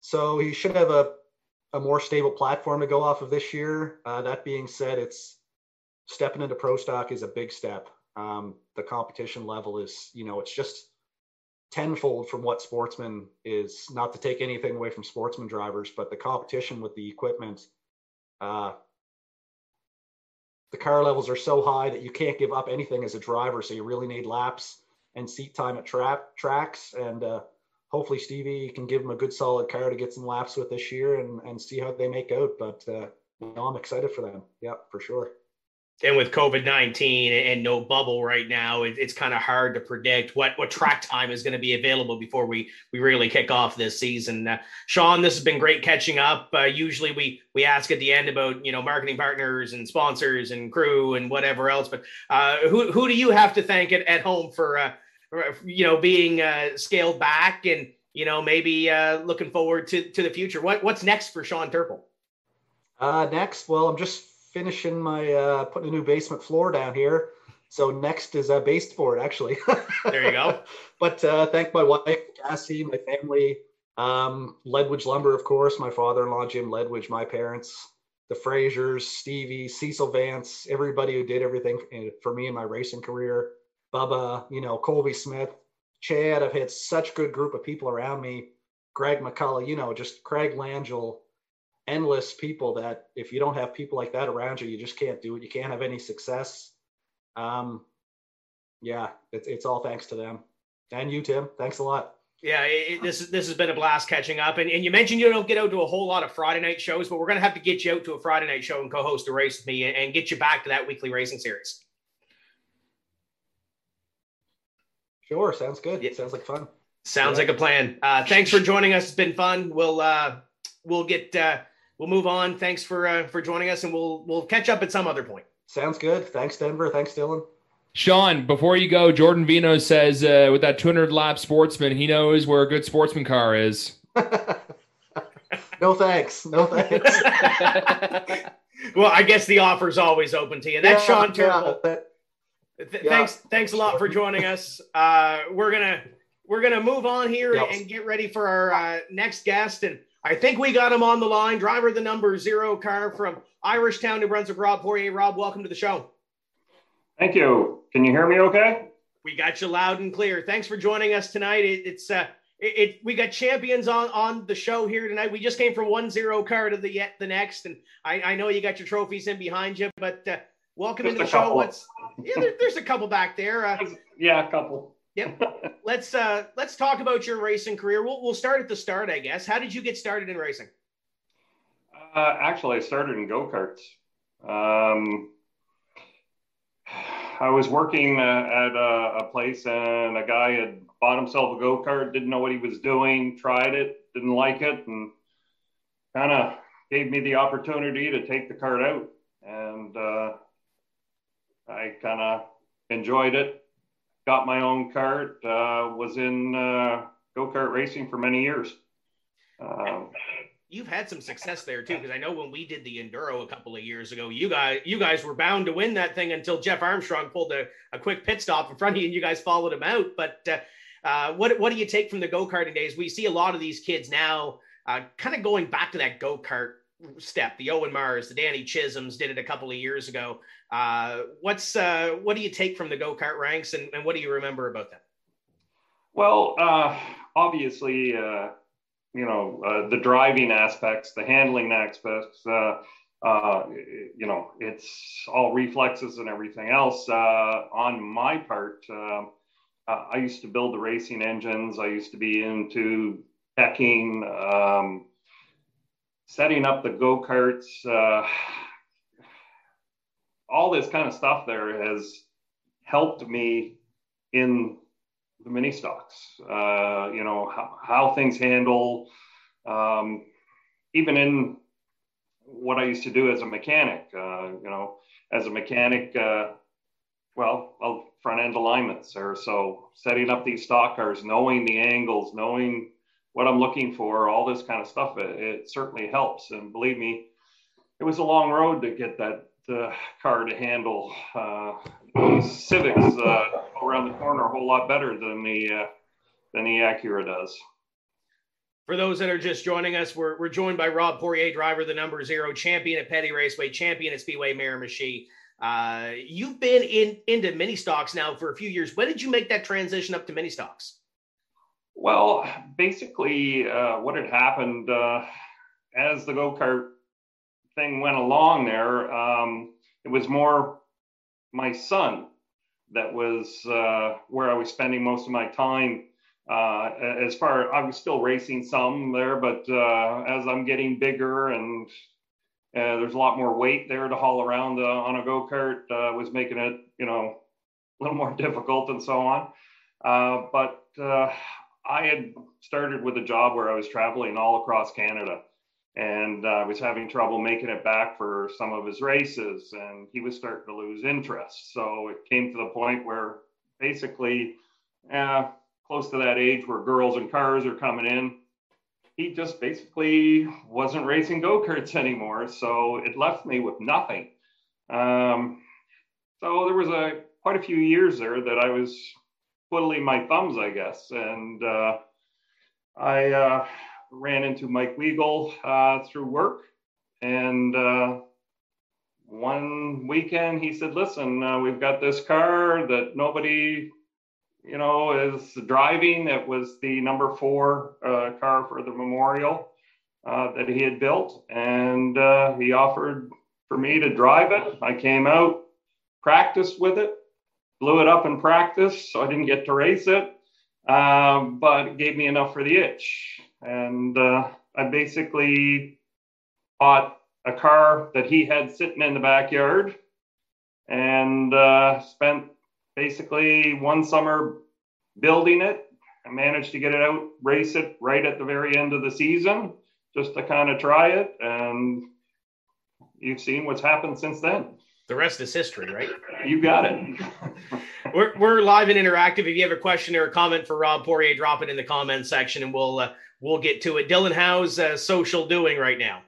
so he should have a a more stable platform to go off of this year. Uh, that being said, it's stepping into pro stock is a big step. Um, the competition level is, you know, it's just tenfold from what sportsman is. Not to take anything away from sportsman drivers, but the competition with the equipment, uh, the car levels are so high that you can't give up anything as a driver. So you really need laps and seat time at trap tracks and. Uh, hopefully Stevie can give him a good solid car to get some laps with this year and, and see how they make out. But uh, know, I'm excited for them. Yeah, for sure. And with COVID nineteen and no bubble right now, it, it's kind of hard to predict what what track time is going to be available before we we really kick off this season. Uh, Sean, this has been great catching up. Uh, usually we we ask at the end about you know marketing partners and sponsors and crew and whatever else, but uh, who who do you have to thank at, at home for uh, you know, being uh, scaled back and you know maybe uh, looking forward to to the future. What what's next for Sean Turple? Uh, next, well, I'm just finishing my uh, putting a new basement floor down here. So next is a baseboard, actually. there you go. but uh, thank my wife, Cassie, my family, um, Ledwidge Lumber, of course, my father-in-law, Jim Ledwidge, my parents, the Frasers, Stevie, Cecil Vance, everybody who did everything for me in my racing career. Bubba, you know, Colby Smith, Chad. I've had such a good group of people around me. Greg McCullough, you know, just Craig Langell, endless people that if you don't have people like that around you, you just can't do it. You can't have any success. Um, yeah, it's it's all thanks to them. And you, Tim. Thanks a lot. Yeah, it, this this has been a blast catching up. And, and you mentioned you don't get out to a whole lot of Friday night shows, but we're going to have to get you out to a Friday night show and co-host a race with me and, and get you back to that weekly racing series. Sure, sounds good. Yeah. Sounds like fun. Sounds like a plan. Uh, thanks for joining us. It's been fun. We'll uh, we'll get uh, we'll move on. Thanks for uh, for joining us, and we'll we'll catch up at some other point. Sounds good. Thanks, Denver. Thanks, Dylan. Sean, before you go, Jordan Vino says uh, with that 200 lap sportsman, he knows where a good sportsman car is. no thanks. No thanks. well, I guess the offer's always open to you. That's Yeah, Sean Turple. yeah, that- Th- Yeah. Thanks, thanks a lot for joining us. Uh, we're gonna we're gonna move on here Yep. and get ready for our uh, next guest, and I think we got him on the line. Driver the number zero car from Irish Town, New Brunswick, Rob Poirier. Rob, welcome to the show. Thank you. Can you hear me okay? We got you loud and clear. Thanks for joining us tonight. It, it's uh, it, it we got champions on on the show here tonight. We just came from one zero car to the yet the next, and I, I know you got your trophies in behind you, but uh, welcome Just into the show. What's yeah, there, there's a couple back there. Uh, Yeah, a couple. Yep. let's uh let's talk about your racing career. We'll we'll start at the start, I guess. How did you get started in racing? Uh, actually, I started in go karts. Um, I was working uh, at a, a place, and a guy had bought himself a go kart. Didn't know what he was doing. Tried it, didn't like it, and kind of gave me the opportunity to take the cart out. And uh, I kind of enjoyed it. Got my own cart. Uh, was in uh, go kart racing for many years. Um, You've had some success there too, because I know when we did the enduro a couple of years ago, you guys you guys were bound to win that thing until Jeff Armstrong pulled a, a quick pit stop in front of you, and you guys followed him out. But uh, uh, what what do you take from the go karting days? We see a lot of these kids now, uh, kind of going back to that go kart step. The Owen Mars, the Danny Chisholms did it a couple of years ago. Uh, what's uh, what do you take from the go kart ranks, and, and what do you remember about them? Well, uh, obviously, uh, you know, uh, the driving aspects, the handling aspects, uh, you know, it's all reflexes and everything else. On my part, I used to build the racing engines. I used to be into decking, um, setting up the go karts. Uh, all this kind of stuff there has helped me in the mini stocks, uh, you know, how, how things handle, um, even in what I used to do as a mechanic, uh, you know, as a mechanic, uh, well, well, front end alignments so setting up these stock cars, knowing the angles, knowing what I'm looking for, all this kind of stuff, it, it certainly helps. And believe me, it was a long road to get that uh, car to handle uh, Civics uh, around the corner a whole lot better than the uh, than the Acura does. For those that are just joining us, we're, we're joined by Rob Poirier, driver, the number zero champion at Petty Raceway, champion at Speedway Miramichi. Uh, you've been in into mini stocks now for a few years. When did you make that transition up to mini stocks? Well, basically, uh, what had happened uh, as the go kart thing went along there, um, it was more my son that was uh, where I was spending most of my time. Uh, as far I was still racing some there, but uh, as I'm getting bigger and uh, there's a lot more weight there to haul around on a go kart, was making it you know a little more difficult and so on. But I had started with a job where I was traveling all across Canada and I was having trouble making it back for some of his races, and he was starting to lose interest. So it came to the point where basically, uh, close to that age where girls and cars are coming in, he just basically wasn't racing go karts anymore. So it left me with nothing. Um, so there was a quite a few years there that I was twiddling my thumbs, I guess, and uh, I. Uh, ran into Mike Weagle uh, through work. And uh, one weekend he said, Listen, uh, we've got this car that nobody, you know, is driving. It was the number four uh, car for the memorial that he had built. And he offered for me to drive it. I came out, practiced with it, blew it up in practice. So I didn't get to race it. Um, but it gave me enough for the itch and uh, I basically bought a car that he had sitting in the backyard and uh, spent basically one summer building it, I managed to get it out, race it right at the very end of the season, just to kind of try it. And you've seen what's happened since then. The rest is history, right? You got it. we're, we're live and interactive. If you have a question or a comment for Rob Poirier, drop it in the comment section, and we'll uh, we'll get to it. Dylan, how's uh, social doing right now?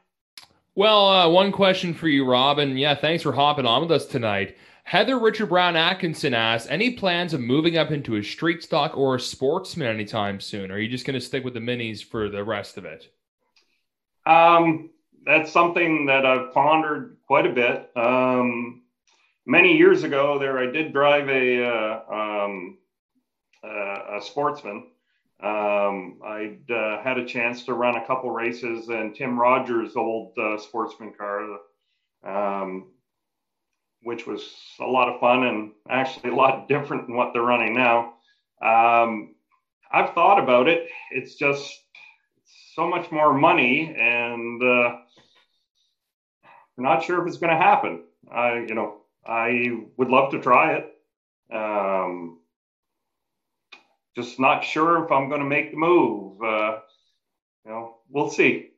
Well, uh, one question for you, Rob, and yeah, thanks for hopping on with us tonight. Heather Richard Brown Atkinson asks, any plans of moving up into a street stock or a sportsman anytime soon? Or are you just going to stick with the minis for the rest of it? Um, that's something that I've pondered quite a bit. Um, many years ago, there I did drive a uh, um, uh, a sportsman. Um, I'd uh, had a chance to run a couple races in Tim Rogers' old uh, sportsman car, um, which was a lot of fun and actually a lot different than what they're running now. Um, I've thought about it. It's just so much more money and uh, not sure if it's going to happen. I, you know, I would love to try it. Um, just not sure if I'm going to make the move. Uh, you know, we'll see.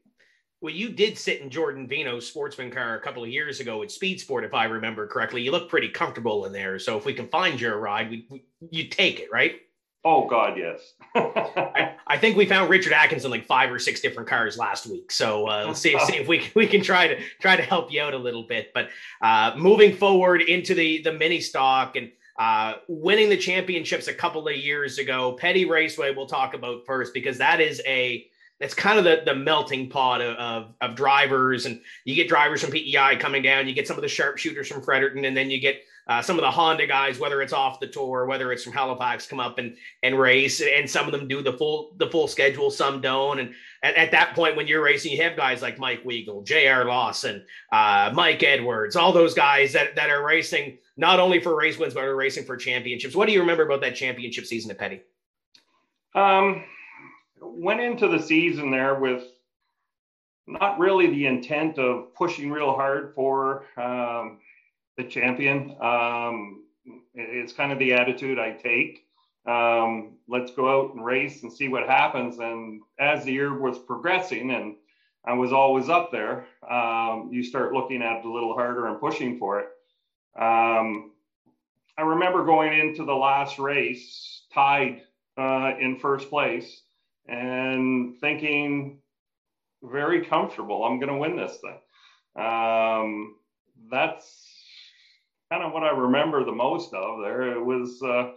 Well, you did sit in Jordan Vino's sportsman car a couple of years ago at Speed Sport, if I remember correctly. You look pretty comfortable in there. So if we can find you a ride, we, we you take it, right? Oh God, yes. I, I, think we found Richard Atkinson like five or six different cars last week. So uh, let's see, see if we we can try to try to help you out a little bit. But uh, moving forward into the the mini stock and uh, winning the championships a couple of years ago, Petty Raceway we'll talk about first because that is a that's kind of the, the melting pot of, of, of drivers and you get drivers from PEI coming down, you get some of the sharpshooters from Fredericton, and then you get uh, some of the Honda guys, whether it's off the tour, whether it's from Halifax, come up and and race, and some of them do the full the full schedule, some don't. And at, at that point, when you're racing, you have guys like Mike Weagle, J.R. Lawson, uh, Mike Edwards, all those guys that that are racing not only for race wins but are racing for championships. What do you remember about that championship season at Petty? Um, went into the season there with not really the intent of pushing real hard for. Um, the champion. Um, it's kind of the attitude I take. Um, let's go out and race and see what happens. And as the year was progressing and I was always up there, um, you start looking at it a little harder and pushing for it. Um, I remember going into the last race tied uh, in first place and thinking very comfortable, I'm going to win this thing. Um, that's kind of what I remember the most of there. It was uh,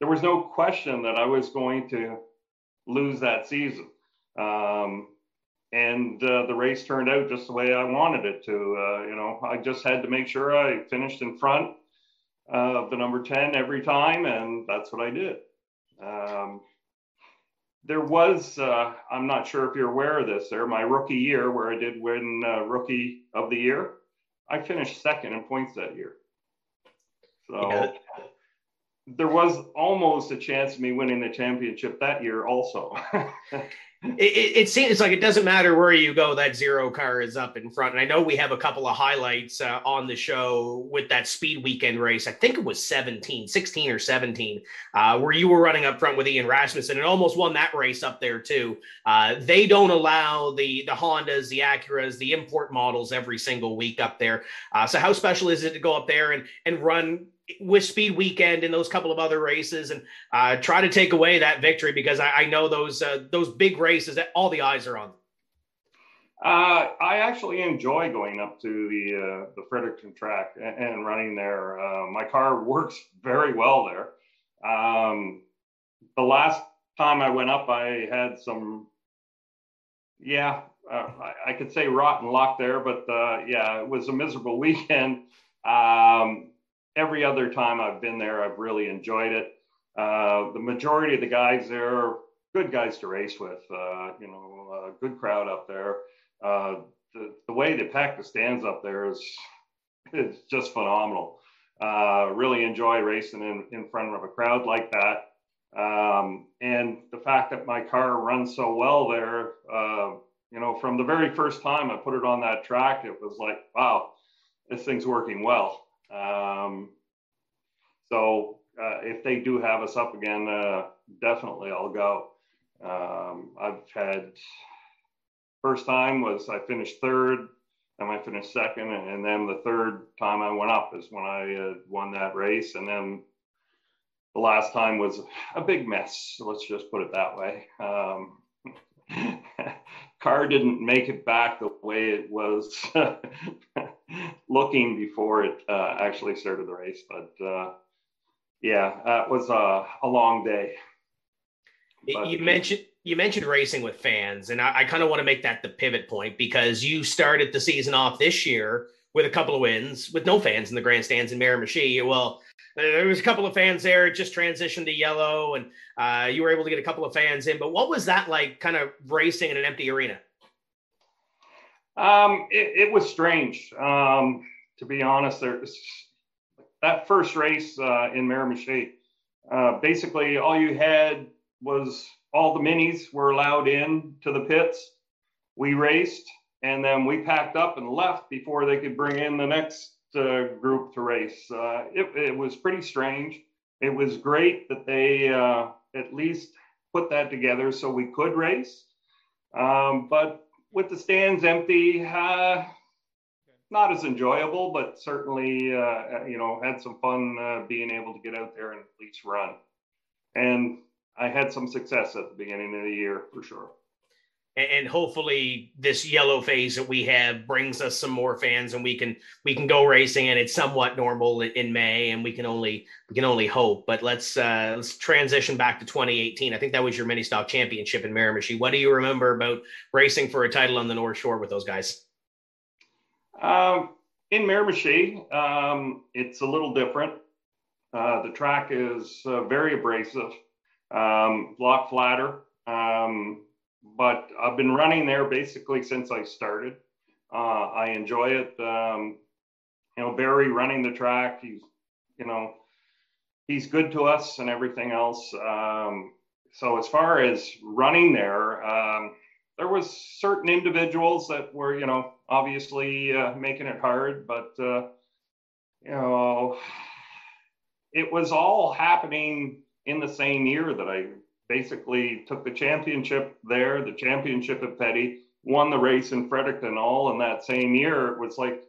there was no question that I was going to lose that season, um, and uh, the race turned out just the way I wanted it to. Uh, you know, I just had to make sure I finished in front of the number ten every time, and that's what I did. Um, there was, uh, I'm not sure if you're aware of this, there, my rookie year where I did win uh, Rookie of the Year. I finished second in points that year. So yeah. there was almost a chance of me winning the championship that year, also. it, it, seems like it doesn't matter where you go, that zero car is up in front. And I know we have a couple of highlights uh, on the show with that speed weekend race. I think it was 17, 16 or 17, uh, where you were running up front with Ian Rasmussen and almost won that race up there too. Uh, they don't allow the the Hondas, the Acuras, the import models every single week up there. Uh, so how special is it to go up there and and run with Speed Weekend and those couple of other races, and uh, try to take away that victory because I, I know those uh, those big races that all the eyes are on. Uh, I actually enjoy going up to the uh, the Fredericton track and, and running there. Uh, my car works very well there. Um, the last time I went up, I had some, yeah, uh, I, I, could say rotten luck there, but yeah, it was a miserable weekend. Um, every other time I've been there, I've really enjoyed it. Uh, the majority of the guys there are good guys to race with. Uh, you know, a good crowd up there. Uh, the, the way they pack the stands up there is it's just phenomenal. Uh, really enjoy racing in, in front of a crowd like that. Um, and the fact that my car runs so well there, uh, you know, from the very first time I put it on that track, it was like, wow, this thing's working well. Um, so uh, if they do have us up again, uh, definitely I'll go. Um, I've had first time was I finished third, and I finished second, and then the third time I went up is when I uh, won that race, and then the last time was a big mess. Let's just put it that way. Um, car didn't make it back the way it was looking before it uh, actually started the race, but uh, yeah, that was a, a long day. But, you mentioned you mentioned racing with fans, and I, I kind of want to make that the pivot point because you started the season off this year with a couple of wins with no fans in the grandstands in Miramichi. Well, there was a couple of fans there. It just transitioned to yellow, and uh, you were able to get a couple of fans in. But what was that like, kind of racing in an empty arena? Um, it, it, was strange, um, to be honest. There's that first race uh, in Miramichi. Uh, basically, all you had was all the minis were allowed in to the pits. We raced and then we packed up and left before they could bring in the next uh, group to race. Uh, it, it, was pretty strange. It was great that they uh, at least put that together so we could race. Um, but with the stands empty, uh, not as enjoyable, but certainly, uh, you know, had some fun uh, being able to get out there and at least run. And I had some success at the beginning of the year for sure. And hopefully, this yellow phase that we have brings us some more fans, and we can we can go racing, and it's somewhat normal in May, and we can only we can only hope. But let's uh, let's transition back to 2018. I think that was your mini stock championship in Miramichi. What do you remember about racing for a title on the North Shore with those guys? Um, in Miramichi, um, it's a little different. Uh, the track is uh, very abrasive um, flatter. Um, but I've been running there basically since I started. Uh, I enjoy it. Um, you know, Barry running the track, he's, you know, he's good to us and everything else. Um, so as far as running there, um, there was certain individuals that were, you know, obviously uh, making it hard, but uh, you know, it was all happening in the same year that I basically took the championship there, the championship at Petty, won the race in Fredericton all in that same year. It was like,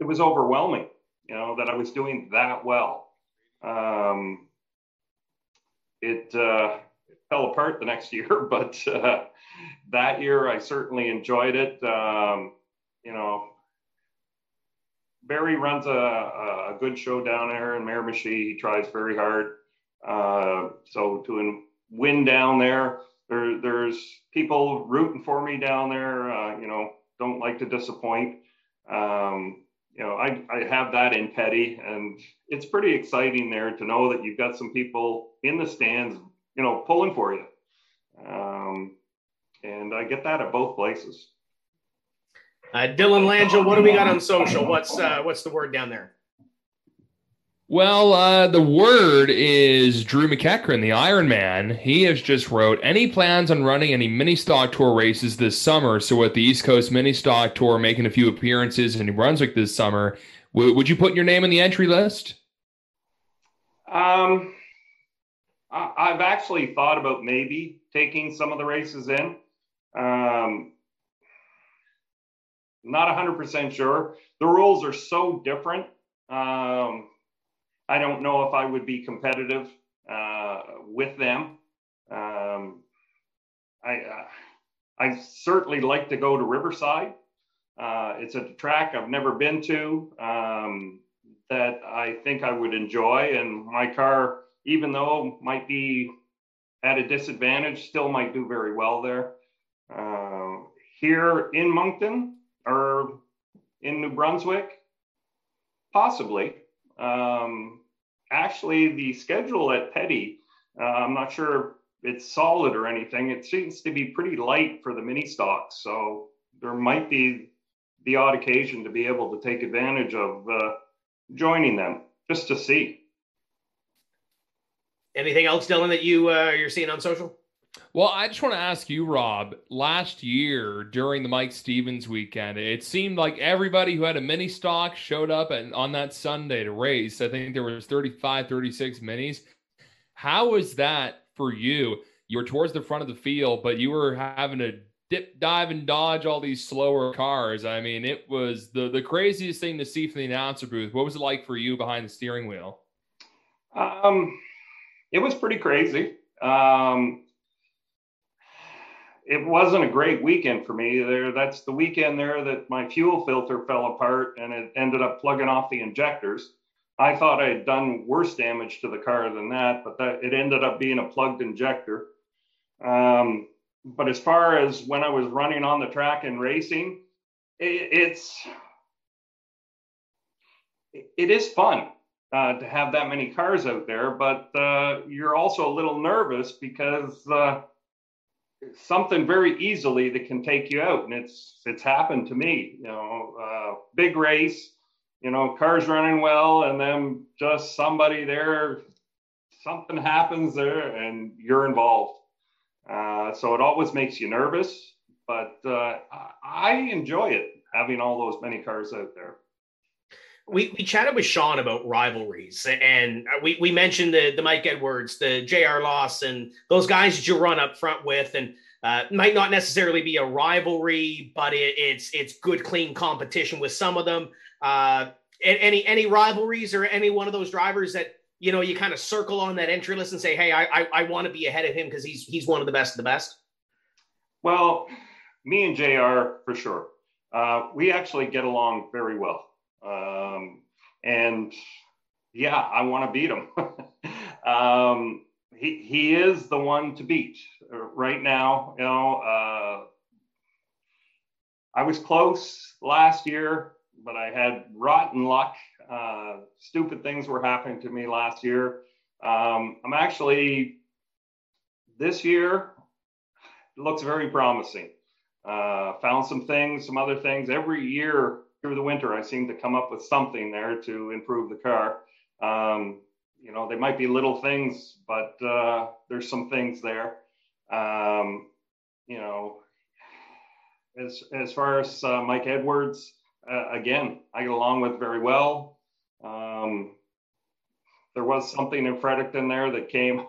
it was overwhelming, you know, that I was doing that well. Um, it, uh, it fell apart the next year, but uh, that year I certainly enjoyed it. Um, you know, Barry runs a, a good show down there in Miramichi. He tries very hard. Uh, so to win down there, there, there's people rooting for me down there. Uh, you know, don't like to disappoint. Um, you know, I, I have that in petty, and it's pretty exciting there to know that you've got some people in the stands, you know, pulling for you. Um, and I get that at both places. Uh, Dylan Langell, what do we got on social? What's uh, what's the word down there? Well, uh, the word is Drew McEachran, the Iron Man. He has just wrote any plans on running any mini stock tour races this summer. So, with the East Coast mini stock tour making a few appearances in New Brunswick this summer, w- would you put your name in the entry list? Um, I- I've actually thought about maybe taking some of the races in. Um, not 100% sure. The rules are so different. Um, I don't know if I would be competitive uh, with them. Um, I, uh, I certainly like to go to Riverside. Uh, it's a track I've never been to um, that I think I would enjoy. And my car, even though might be at a disadvantage, still might do very well there. Uh, here in Moncton, or in New Brunswick? Possibly. Um, actually, the schedule at Petty, uh, I'm not sure it's solid or anything. It seems to be pretty light for the mini stocks. So there might be the odd occasion to be able to take advantage of uh, joining them just to see. Anything else, Dylan, that you uh, you're seeing on social? Well, I just want to ask you, Rob. Last year during the Mike Stevens weekend, it seemed like everybody who had a mini stock showed up and on that Sunday to race. I think there was 35, 36 minis. How was that for you? You were towards the front of the field, but you were having to dip, dive, and dodge all these slower cars. I mean, it was the the craziest thing to see from the announcer booth. What was it like for you behind the steering wheel? Um, it was pretty crazy. Um, it wasn't a great weekend for me. There, that's the weekend there that my fuel filter fell apart and it ended up plugging off the injectors. I thought I had done worse damage to the car than that, but that it ended up being a plugged injector. Um, but as far as when I was running on the track and racing, it, it's it is fun uh, to have that many cars out there, but uh, you're also a little nervous because uh, something very easily that can take you out, and it's it's happened to me. You know, uh, big race, you know, cars running well, and then just somebody there, something happens there, and you're involved. Uh, so it always makes you nervous, but uh, I enjoy it having all those many cars out there. We, we chatted with Sean about rivalries, and we, we mentioned the, the Mike Edwards, the J.R. Lawson, those guys that you run up front with, and uh, might not necessarily be a rivalry, but it, it's it's good, clean competition with some of them. Uh, any any rivalries or any one of those drivers that you know, you kind of circle on that entry list and say, hey, I I, I want to be ahead of him because he's he's one of the best of the best? Well, me and Jr. for sure. Uh, we actually get along very well, um, and yeah, I want to beat him. um, he he is the one to beat right now. You know, uh, I was close last year, but I had rotten luck uh, stupid things were happening to me last year. Um, I'm actually this year looks very promising. Uh, found some things, some other things. Every year through the winter, I seem to come up with something there to improve the car. Um, you know, they might be little things, but uh, there's some things there. Um, you know, as as far as uh, Mike Edwards, uh, again, I get along with very well. Um, there was something in Fredericton there that came,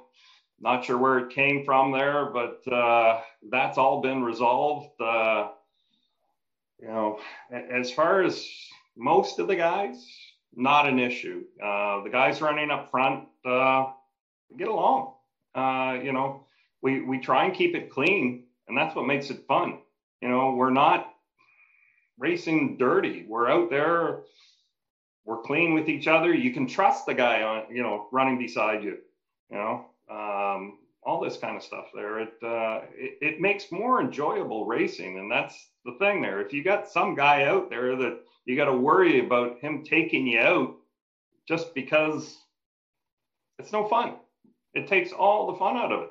not sure where it came from there, but uh, that's all been resolved. You know, as far as most of the guys, not an issue. Uh, the guys running up front uh, get along. Uh, you know, we we try and keep it clean, and that's what makes it fun. You know, we're not racing dirty. We're out there we're clean with each other. You can trust the guy on, you know, running beside you, you know, um, all this kind of stuff there. It, uh, it, it makes more enjoyable racing. And that's the thing there. If you got some guy out there that you got to worry about him taking you out just because it's no fun. It takes all the fun out of it.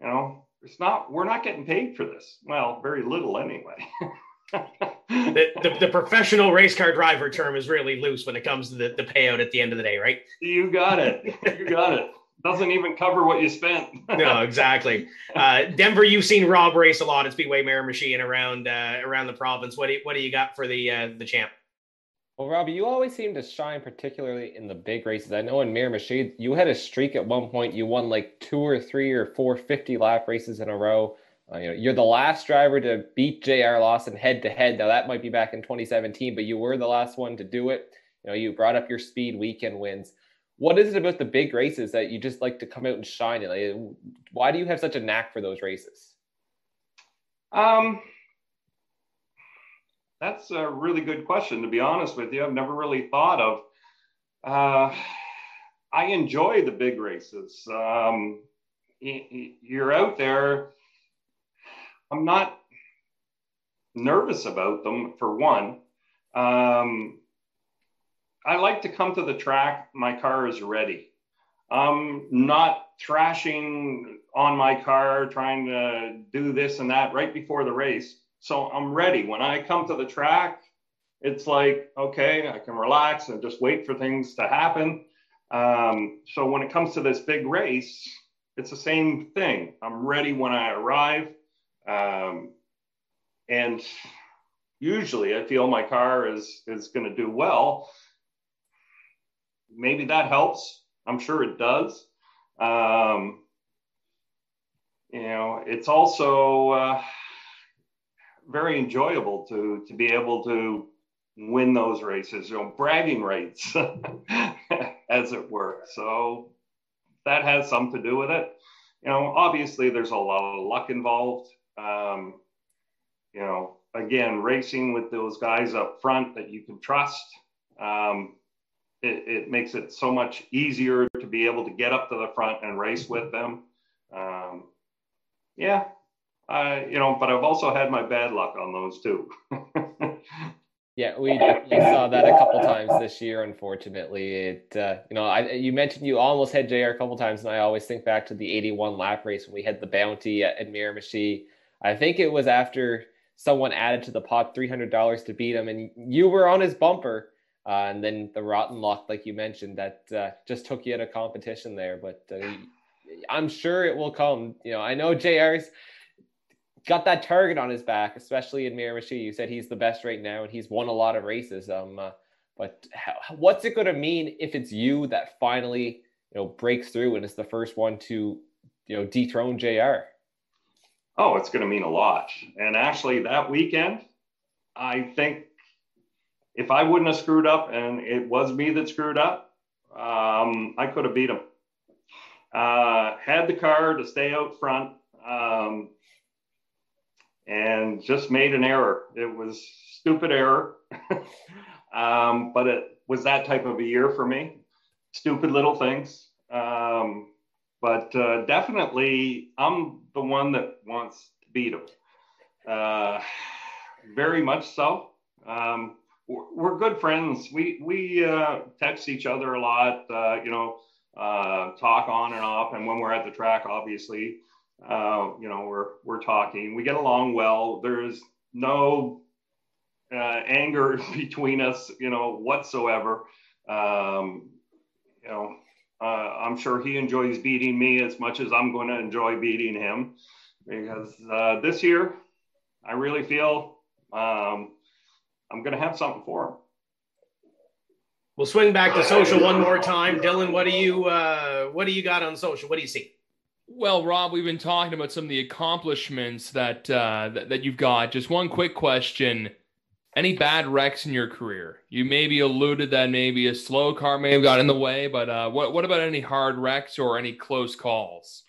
You know, it's not, we're not getting paid for this. Well, very little anyway. the, the, the, professional race car driver term is really loose when it comes to the, the payout at the end of the day, right? You got it. You got it. Doesn't even cover what you spent. no, exactly. Uh, Denver, you've seen Rob race a lot at Speedway Miramichi around uh, around the province. What do you, what do you got for the uh, the champ? Well, Robbie, you always seem to shine, particularly in the big races. I know in Miramichi, you had a streak at one point. You won like two or three or four 50 lap races in a row. Uh, you know, you're the last driver to beat J.R. Lawson head to head. Now that might be back in 2017, but you were the last one to do it. You know, you brought up your speed weekend wins. What is it about the big races that you just like to come out and shine in? Like, why do you have such a knack for those races? Um, that's a really good question. To be honest with you, I've never really thought of. Uh, I enjoy the big races. Um, you're out there I'm not nervous about them for one. Um, I like to come to the track. My car is ready. I'm not thrashing on my car, trying to do this and that right before the race. So I'm ready. When I come to the track, it's like, okay, I can relax and just wait for things to happen. Um, so when it comes to this big race, it's the same thing. I'm ready when I arrive. Um, and usually I feel my car is, is going to do well. Maybe that helps. I'm sure it does. Um, you know, it's also uh, very enjoyable to to be able to win those races, you know, bragging rights, as it were. So that has something to do with it. You know, obviously there's a lot of luck involved. Um, you know, again, racing with those guys up front that you can trust. Um, it, it, makes it so much easier to be able to get up to the front and race with them. Um, yeah, I, you know, but I've also had my bad luck on those too. yeah, we definitely saw that a couple times this year. Unfortunately, it uh, you know, I you mentioned you almost had Jr. a couple times, and I always think back to the '81 lap race when we had the bounty at, at Miramichi. I think it was after someone added to the pot three hundred dollars to beat him, and you were on his bumper. Uh, and then the rotten luck, like you mentioned, that uh, just took you out of competition there. But uh, I'm sure it will come. You know, I know JR's got that target on his back, especially in Miramichi. You said he's the best right now, and he's won a lot of races. Um, uh, but how, what's it going to mean if it's you that finally you know breaks through and is the first one to you know dethrone JR? Oh, it's going to mean a lot. And actually, that weekend, I think if I wouldn't have screwed up and it was me that screwed up, um, I could have beat him. Uh, had the car to stay out front um, and just made an error. It was stupid error, um, but it was that type of a year for me. Stupid little things. Um, but uh, definitely, I'm the one that wants to beat him. Uh, very much so. Um, we're good friends. We we uh, text each other a lot. Uh, you know, uh, talk on and off. And when we're at the track, obviously, uh, you know, we're we're talking. We get along well. There's no uh, anger between us, you know, whatsoever. Um, you know, uh, I'm sure he enjoys beating me as much as I'm going to enjoy beating him, because this year, I really feel um, I'm going to have something for him. We'll swing back to social one more time. Dylan, what do you uh, what do you got on social? What do you see? Well, Rob, we've been talking about some of the accomplishments that, uh, that that you've got. Just one quick question: Any bad wrecks in your career? You maybe alluded that maybe a slow car may have got in the way, but uh, what what about any hard wrecks or any close calls?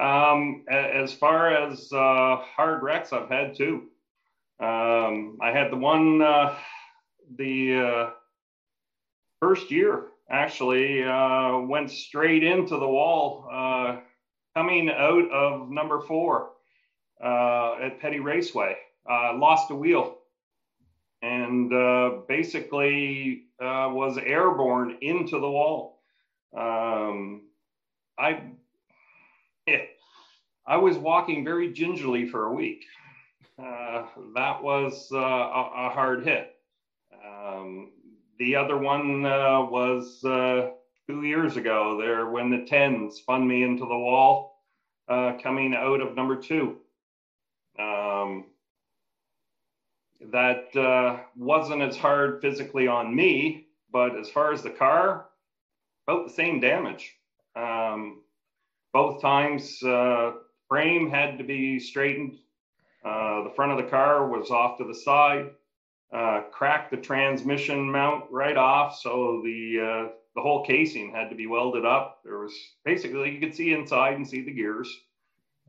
Um, as far as uh, hard wrecks, I've had two. Um, I had the one uh, the uh, first year actually uh, went straight into the wall uh, coming out of number four uh, at Petty Raceway. Uh, lost a wheel and basically was airborne into the wall. Um, I, yeah, I was walking very gingerly for a week. That was a, a hard hit. Um, the other one uh, was uh, two years ago there when the 10 spun me into the wall uh, coming out of number two. Um, that uh, wasn't as hard physically on me, but as far as the car, about the same damage. Um, both times, uh, frame had to be straightened. Uh, the front of the car was off to the side uh, cracked the transmission mount right off. So the uh, the whole casing had to be welded up. There was basically you could see inside and see the gears,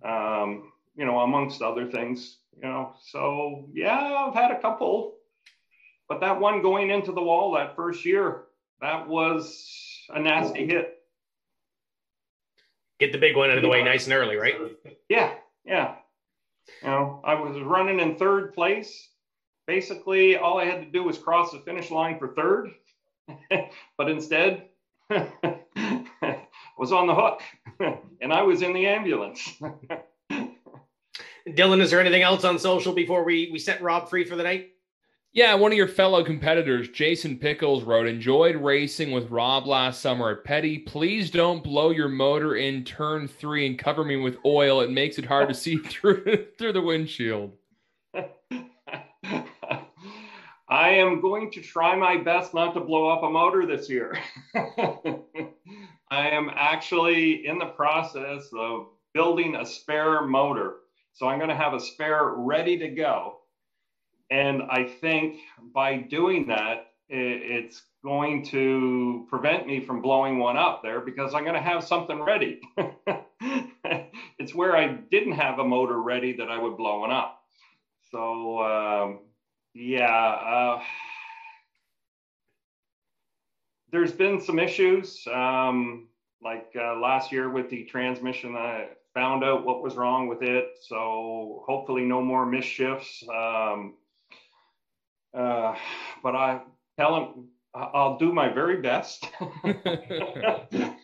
um, you know, amongst other things. You know, so yeah, I've had a couple, but that one going into the wall that first year, that was a nasty hit. Get the big one out of the way nice and early, right? Yeah, yeah. You know, I was running in third place basically all I had to do was cross the finish line for third, but instead was on the hook and I was in the ambulance. Dylan, is there anything else on social before we, we set Rob free for the night? Yeah, one of your fellow competitors, Jason Pickles, wrote, enjoyed racing with Rob last summer at Petty. Please don't blow your motor in turn three and cover me with oil. It makes it hard to see through through the windshield. I am going to try my best not to blow up a motor this year. I am actually in the process of building a spare motor. So I'm going to have a spare ready to go. And I think by doing that, it's going to prevent me from blowing one up there because I'm going to have something ready. it's where I didn't have a motor ready that I would blow one up. So, um, yeah, uh, there's been some issues. Um, like uh, last year with the transmission, I found out what was wrong with it. So hopefully, no more mischiefs. Um, uh, but I tell him I'll do my very best to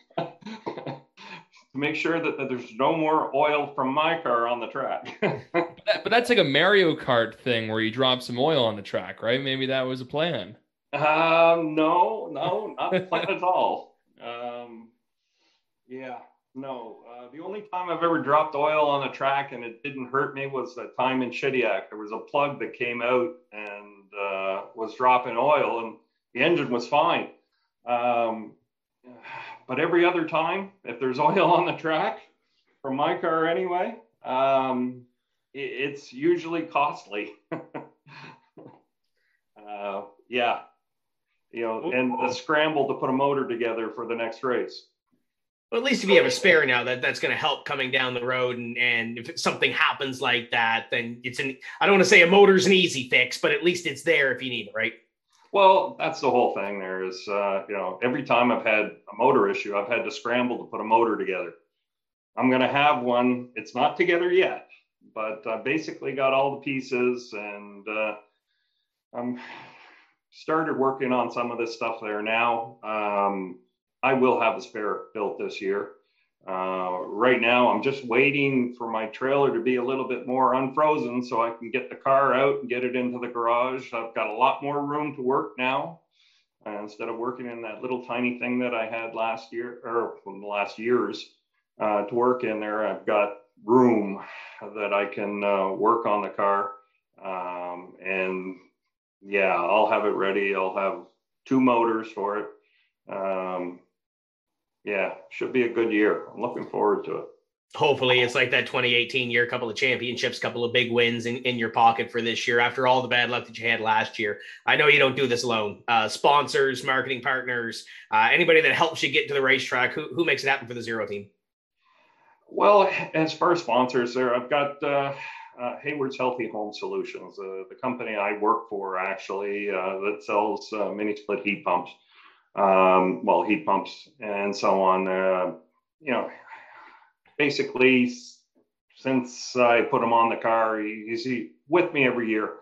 make sure that, that, there's no more oil from my car on the track. but, that, but that's like a Mario Kart thing where you drop some oil on the track, right? Maybe that was a plan. Um, no, no, not a plan at all. Um, yeah, no. Uh, the only time I've ever dropped oil on a track and it didn't hurt me was the time in Shediac. There was a plug that came out and uh, was dropping oil, and the engine was fine. Um, but every other time, if there's oil on the track, from my car anyway, um, it, it's usually costly. uh, yeah, you know, and the scramble to put a motor together for the next race. Well, at least if you have a spare now, that that's going to help coming down the road. And and if something happens like that, then it's an I don't want to say a motor's an easy fix, but at least it's there if you need it, right? Well, that's the whole thing. There is, uh, you know, every time I've had a motor issue, I've had to scramble to put a motor together. I'm going to have one. It's not together yet, but I basically got all the pieces, and uh, I'm started working on some of this stuff there now. Um, I will have a spare built this year. Uh, right now, I'm just waiting for my trailer to be a little bit more unfrozen so I can get the car out and get it into the garage. I've got a lot more room to work now. Uh, instead of working in that little tiny thing that I had last year or from the last years uh, to work in there, I've got room that I can uh, work on the car. Um, and yeah, I'll have it ready. I'll have two motors for it. Um, yeah, should be a good year. I'm looking forward to it. Hopefully, it's like that 2018 year, couple of championships, couple of big wins in, in your pocket for this year after all the bad luck that you had last year. I know you don't do this alone. Uh, sponsors, marketing partners, uh, anybody that helps you get to the racetrack, who, who makes it happen for the zero team? Well, as far as sponsors, there, I've got uh, uh, Hayward's Healthy Home Solutions, uh, the company I work for actually uh, that sells uh, mini split heat pumps um, well, heat pumps and so on. Uh, you know, basically, since I put him on the car, he's he, with me every year.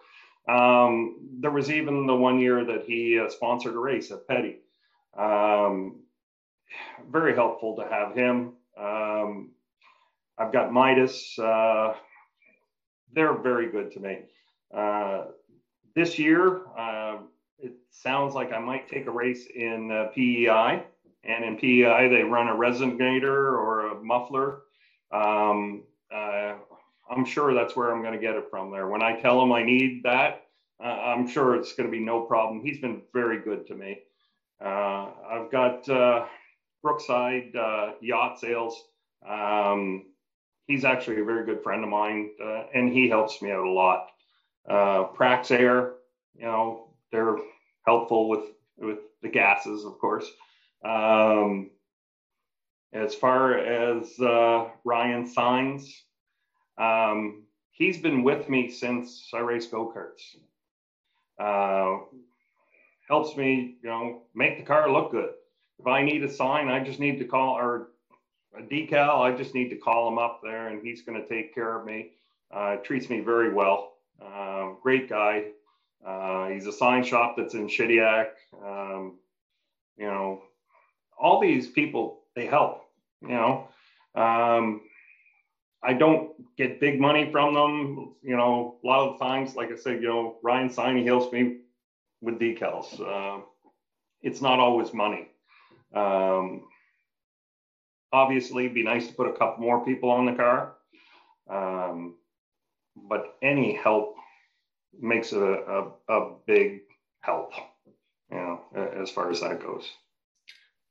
Um, there was even the one year that he uh, sponsored a race at Petty. Um, very helpful to have him. Um, I've got Midas. Uh, they're very good to me. Uh, this year, uh, it sounds like I might take a race in uh, PEI. And in PEI, they run a resonator or a muffler. Um, uh, I'm sure that's where I'm going to get it from there. When I tell him I need that, uh, I'm sure it's going to be no problem. He's been very good to me. Uh, I've got uh, Brookside uh, Yacht Sales. Um, he's actually a very good friend of mine, and he helps me out a lot. Praxair, you know, they're helpful with with the gases, of course. Um, as far as uh, Ryan Signs, um, he's been with me since I race go karts. Uh, helps me, you know, make the car look good. If I need a sign, I just need to call or a decal. I just need to call him up there, and he's going to take care of me. Uh, treats me very well. Uh, great guy. Uh, he's a sign shop that's in Shediac. Um, you know, all these people, they help, you know. Um, I don't get big money from them. You know, a lot of times, like I said, you know, Ryan Siney helps me with decals. Uh, it's not always money. Um, obviously, it'd be nice to put a couple more people on the car. Um, but any help makes it a, a, a big help, you know, as far as that goes.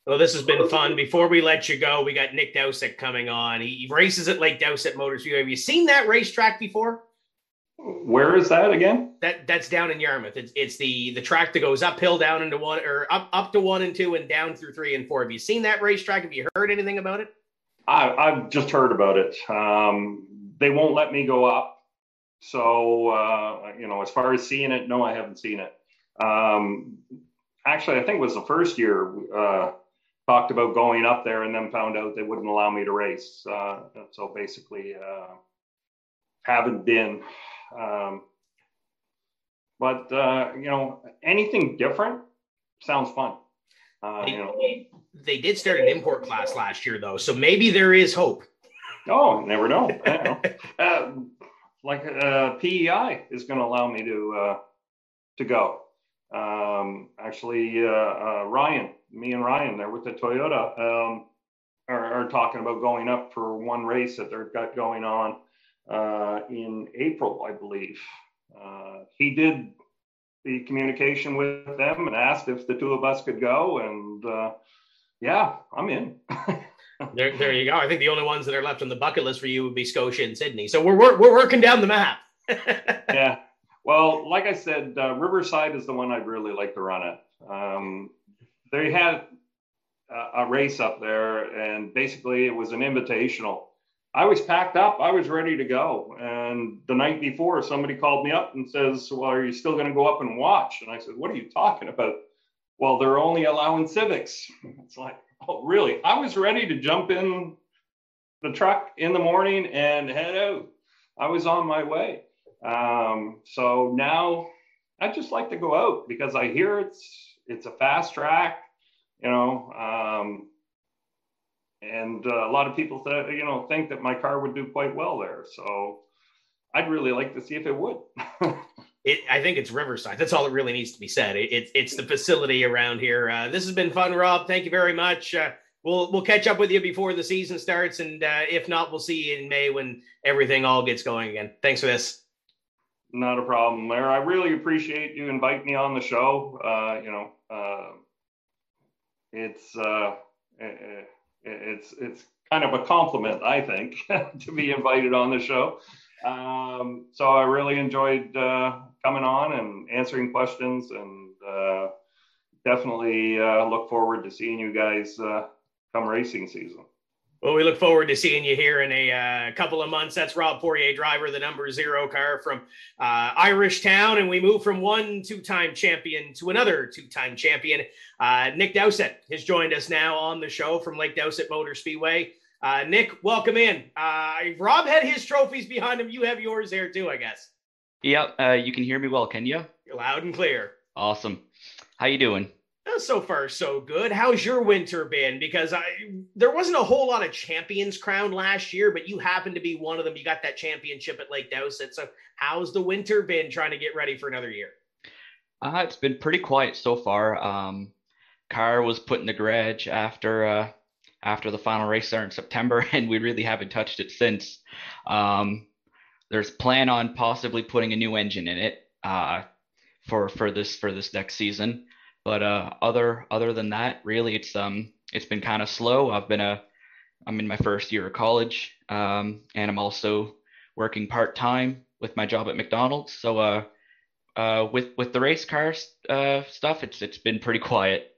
Well, this has been fun. Before we let you go, we got Nick Dowsett coming on. He races at Lake Dowsett Motors. Have you seen that racetrack before? Where is that again? That that's down in Yarmouth. It's it's the the track that goes uphill down into one or up up to one and two and down through three and four. Have you seen that racetrack? Have you heard anything about it? I, I've just heard about it. Um, they won't let me go up. So uh, you know, as far as seeing it, no, I haven't seen it. Um, actually, I think it was the first year uh, talked about going up there, and then found out they wouldn't allow me to race. Uh, so basically, uh, haven't been. Um, but uh, you know, anything different sounds fun. Uh, They, you know, they did start an import class last year though, so maybe there is hope. oh, never know. know. Like uh, PEI is going to allow me to uh, to go. Um, actually, uh, uh, Ryan, me and Ryan, they're with the Toyota, um, are, are talking about going up for one race that they've got going on uh, in April, I believe. Uh, he did the communication with them and asked if the two of us could go, and yeah, I'm in. There, there you go. I think the only ones that are left on the bucket list for you would be Scotia and Sydney. So we're we're, we're working down the map. yeah. Well, like I said, uh, Riverside is the one I'd really like to run it. Um, they had a, a race up there, and basically it was an invitational. I was packed up. I was ready to go. And the night before, somebody called me up and says, "Well, are you still going to go up and watch?" And I said, "What are you talking about?" Well, they're only allowing civics. It's like, oh, really? I was ready to jump in the truck in the morning and head out. I was on my way. Um, so now I just like to go out because I hear it's it's a fast track, you know, um, and uh, a lot of people th- you know think that my car would do quite well there. So I'd really like to see if it would. It, I think it's Riverside. That's all that really needs to be said. It, it, it's the facility around here. Uh, this has been fun, Rob. Thank you very much. Uh, we'll we'll catch up with you before the season starts, and uh, if not, we'll see you in May when everything all gets going again. Thanks for this. Not a problem, Larry. I really appreciate you inviting me on the show. Uh, you know, uh, it's uh, it's it's kind of a compliment, I think, to be invited on the show. Um, so I really enjoyed uh, coming on and answering questions, and uh, definitely uh, look forward to seeing you guys uh, come racing season. Well, we look forward to seeing you here in a uh, couple of months. That's Rob Poirier, driver, the number zero car from uh, Irish Town. And we move from one two time champion to another two time champion. Nick Dowsett has joined us now on the show from Lake Dowsett Motor Speedway. Uh, Nick, welcome in. Uh, Rob had his trophies behind him. You have yours there too, I guess. Yeah, uh, you can hear me well, can you? You're loud and clear. Awesome. How you doing? So far, so good. How's your winter been? Because I there wasn't a whole lot of champions crowned last year, but you happen to be one of them. You got that championship at Lake Dowsett. So how's the winter been trying to get ready for another year? Uh, it's been pretty quiet so far. Um, car was put in the garage after uh, after the final race there in September, and we really haven't touched it since. Um, there's plan on possibly putting a new engine in it uh, for for this for this next season. But uh, other other than that, really, it's um it's been kind of slow. I've been a I'm in my first year of college, um, and I'm also working part time with my job at McDonald's. So uh, uh, with with the race car uh, stuff, it's it's been pretty quiet.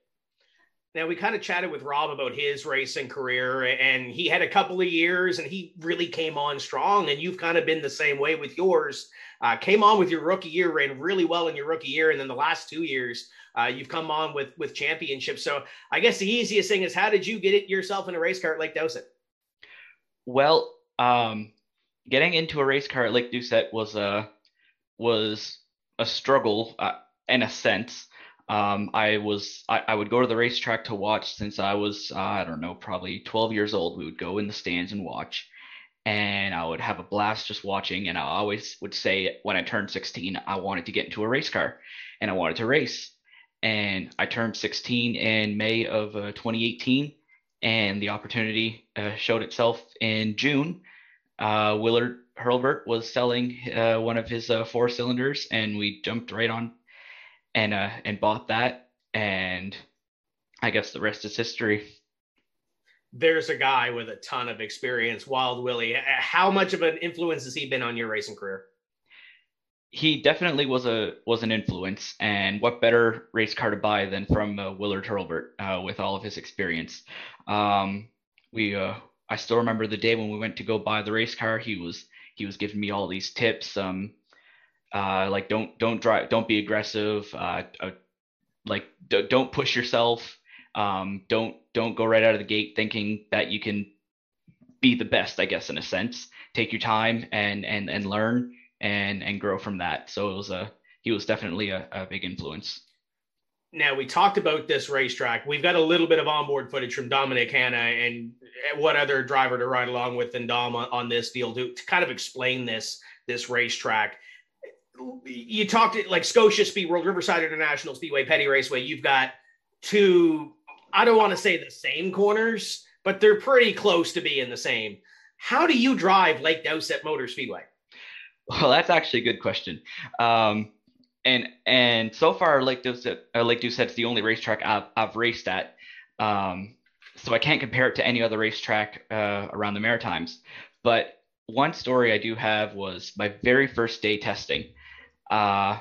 Now we kind of chatted with Rob about his racing career, and he had a couple of years, and he really came on strong. And you've kind of been the same way with yours. Uh, came on with your rookie year, ran really well in your rookie year, and then the last two years, uh, you've come on with with championships. So I guess the easiest thing is, how did you get it yourself in a race car at Lake Dowsett? Well, um, getting into a race car at Lake Doucette was a was a struggle uh, in a sense. Um, I was I, I, would go to the racetrack to watch since I was uh, I don't know probably 12 years old. We would go in the stands and watch, and I would have a blast just watching. And I always would say when I turned 16, I wanted to get into a race car and I wanted to race. And I turned 16 in May of uh, 2018, and the opportunity uh, showed itself in June. Uh, Willard Hurlburt was selling uh, one of his uh, four cylinders, and we jumped right on and uh, and bought that. And I guess the rest is history there's a guy with a ton of experience, Wild Willie. How much of an influence has he been on your racing career? He definitely was a was an influence, and what better race car to buy than from uh, Willard Hurlburt uh, with all of his experience. Um, we uh, I still remember the day when we went to go buy the race car. He was he was giving me all these tips, um, uh, like don't don't drive, don't be aggressive, uh, uh, like d- don't push yourself, um, don't don't go right out of the gate thinking that you can be the best, I guess, in a sense. Take your time and and and learn and and grow from that. So it was a he was definitely a, a big influence. Now we talked about this racetrack. We've got a little bit of onboard footage from Dominic Hanna and what other driver to ride along with than Dom on, on this deal to, to kind of explain this this racetrack. You talked like Scotia Speed World, Riverside International Speedway, Petty Raceway. You've got two I don't want to say the same corners, but they're pretty close to being the same. How do you drive Lake Dowsett Motor Speedway? Well, that's actually a good question. Um, and and so far, Lake Dowsett, uh, Lake Dowsett's the only racetrack I've, I've raced at. Um, so I can't compare it to any other racetrack uh, around the Maritimes. But one story I do have was my very first day testing. Uh,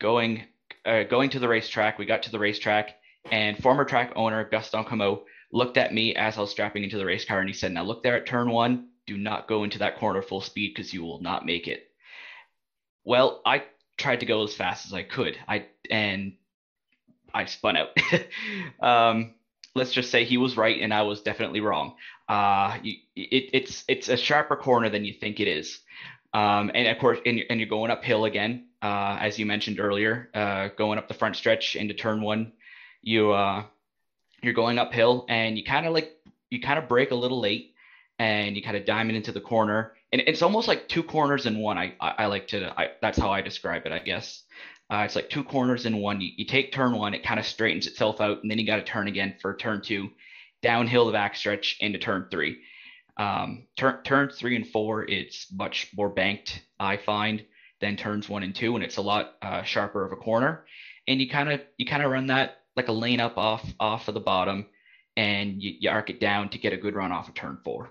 going uh, going to the racetrack, we got to the racetrack and former track owner Gaston Comeau looked at me as I was strapping into the race car and he said, Now look there at turn one. Do not go into that corner full speed because you will not make it. Well, I tried to go as fast as I could. I and I spun out. um, let's just say he was right and I was definitely wrong. Uh, it, it's it's a sharper corner than you think it is. Um, and of course, and, and you're going uphill again, uh, as you mentioned earlier, uh, going up the front stretch into turn one. You uh you're going uphill and you kind of like you kind of break a little late and you kind of diamond into the corner. And it's almost like two corners in one. I i, I like to I, that's how i describe it i guess. Uh, it's like two corners in one. You, you take turn one it kind of straightens itself out and then you got to turn again for turn two. Downhill the backstretch into turn three um, turn turns three and four it's much more banked i find than turns one and two and it's a lot uh, sharper of a corner and you kind of you kind of run that like a lane up off off of the bottom, and you, you arc it down to get a good run off of turn four.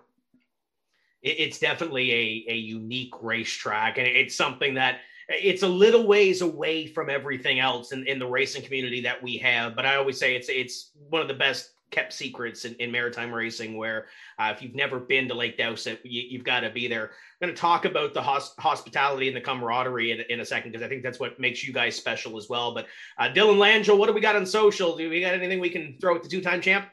It's definitely a, a unique racetrack, and it's something that it's a little ways away from everything else in, in the racing community that we have. But I always say it's it's one of the best kept secrets in, in maritime racing where uh, if you've never been to Lake Dowsett, you, have got to be there. I'm going to talk about the hos- hospitality and the camaraderie in, in a second because I think that's what makes you guys special as well. But uh, Dylan Langell, what do we got on social? Do we got anything we can throw at the two time champ?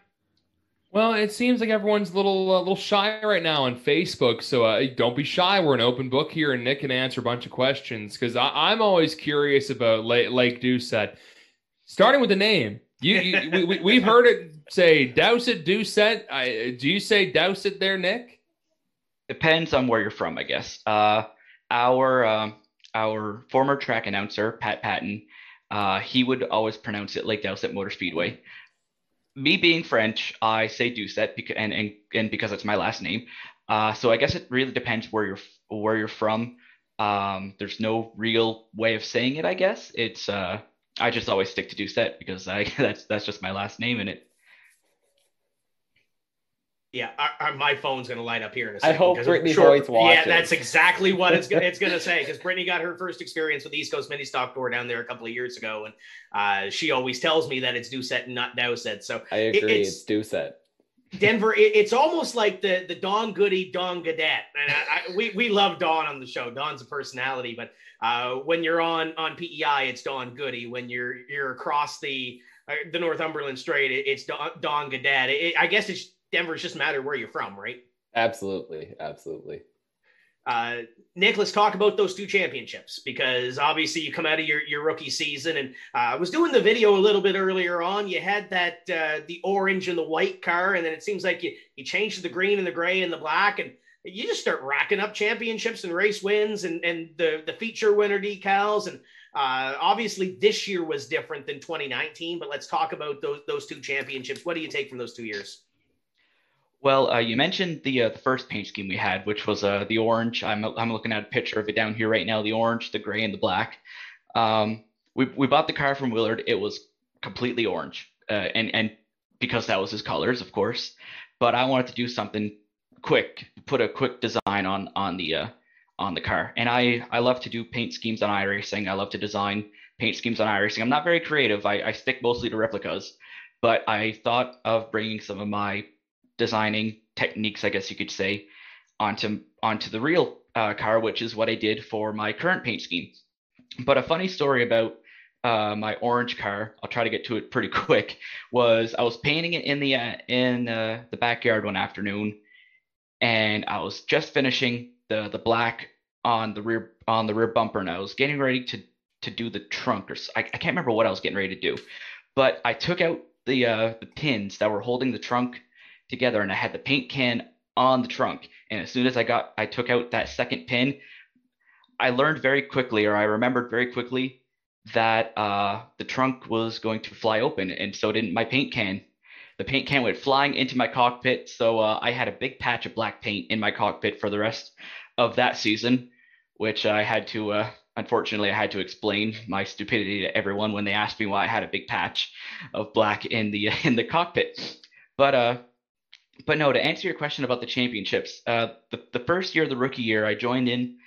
Well, it seems like everyone's a little uh, little shy right now on Facebook, so uh, don't be shy. We're an open book here, and Nick can answer a bunch of questions because I'm always curious about Lake, Lake Dowsett. Starting with the name, you, you we, have heard it say Dowsett, Doucette. I, do you say Dowsett there, Nick? Depends on where you're from, I guess. Uh, our um, our former track announcer, Pat Patton, uh, he would always pronounce it Lake Dowsett Motor Speedway. Me being French, I say Doucette because and, and and because it's my last name. Uh, so I guess it really depends where you're where you're from. Um, there's no real way of saying it. I guess it's uh, I just always stick to Doucette because I that's that's just my last name and it. Yeah, our, our, my phone's gonna light up here in a second. I hope Brittany sure, Boyd's watching. Yeah, that's exactly what it's it's gonna say because Brittany got her first experience with East Coast Mini Stock Tour down there a couple of years ago, and uh, she always tells me that it's Doucette and not Dowsett. So I agree, it, it's, it's Doucette. Denver, it, it's almost like the the Don Goody Don Gadet, and I, I, we we love Don on the show. Don's a personality, but uh, when you're on on PEI, it's Don Goody. When you're you're across the uh, the Northumberland Strait, it, it's Don, Don Gadet. I guess it's Denver's just matter where you're from, right? Absolutely, absolutely. Uh, Nick, let's talk about those two championships because obviously you come out of your, your rookie season and uh, I was doing the video a little bit earlier on. You had that uh, the orange and the white car, and then it seems like you, you changed the green and the gray and the black. And you just start racking up championships and race wins and, and the, the feature winner decals. And uh, obviously, this year was different than 2019, but let's talk about those, those two championships. What do you take from those two years? Well, uh, you mentioned the uh, the first paint scheme we had, which was uh, the orange. I'm I'm looking at a picture of it down here right now. The orange, the gray, and the black. Um, we we bought the car from Willard. It was completely orange, uh, and and because that was his colors, of course. But I wanted to do something quick, put a quick design on on the uh, on the car. And I I love to do paint schemes on iRacing. I love to design paint schemes on iRacing. I'm not very creative. I, I stick mostly to replicas, but I thought of bringing some of my designing techniques, I guess you could say, onto onto the real uh, car, which is what I did for my current paint scheme. But a funny story about uh, my orange car, I'll try to get to it pretty quick, was I was painting it in the uh, in uh, the backyard one afternoon, and I was just finishing the the black on the rear on the rear bumper, and I was getting ready to to do the trunk, or I, I can't remember what I was getting ready to do, but I took out the uh, the pins that were holding the trunk together, and I had the paint can on the trunk, and as soon as I got I took out that second pin, I learned very quickly, or I remembered very quickly that uh, the trunk was going to fly open, and so didn't my paint can. The paint can went flying into my cockpit, so uh, I had a big patch of black paint in my cockpit for the rest of that season, which I had to, uh, unfortunately, I had to explain my stupidity to everyone when they asked me why I had a big patch of black in the in the cockpit. But uh, but no, to answer your question about the championships, uh, the the first year, of the rookie year, I joined in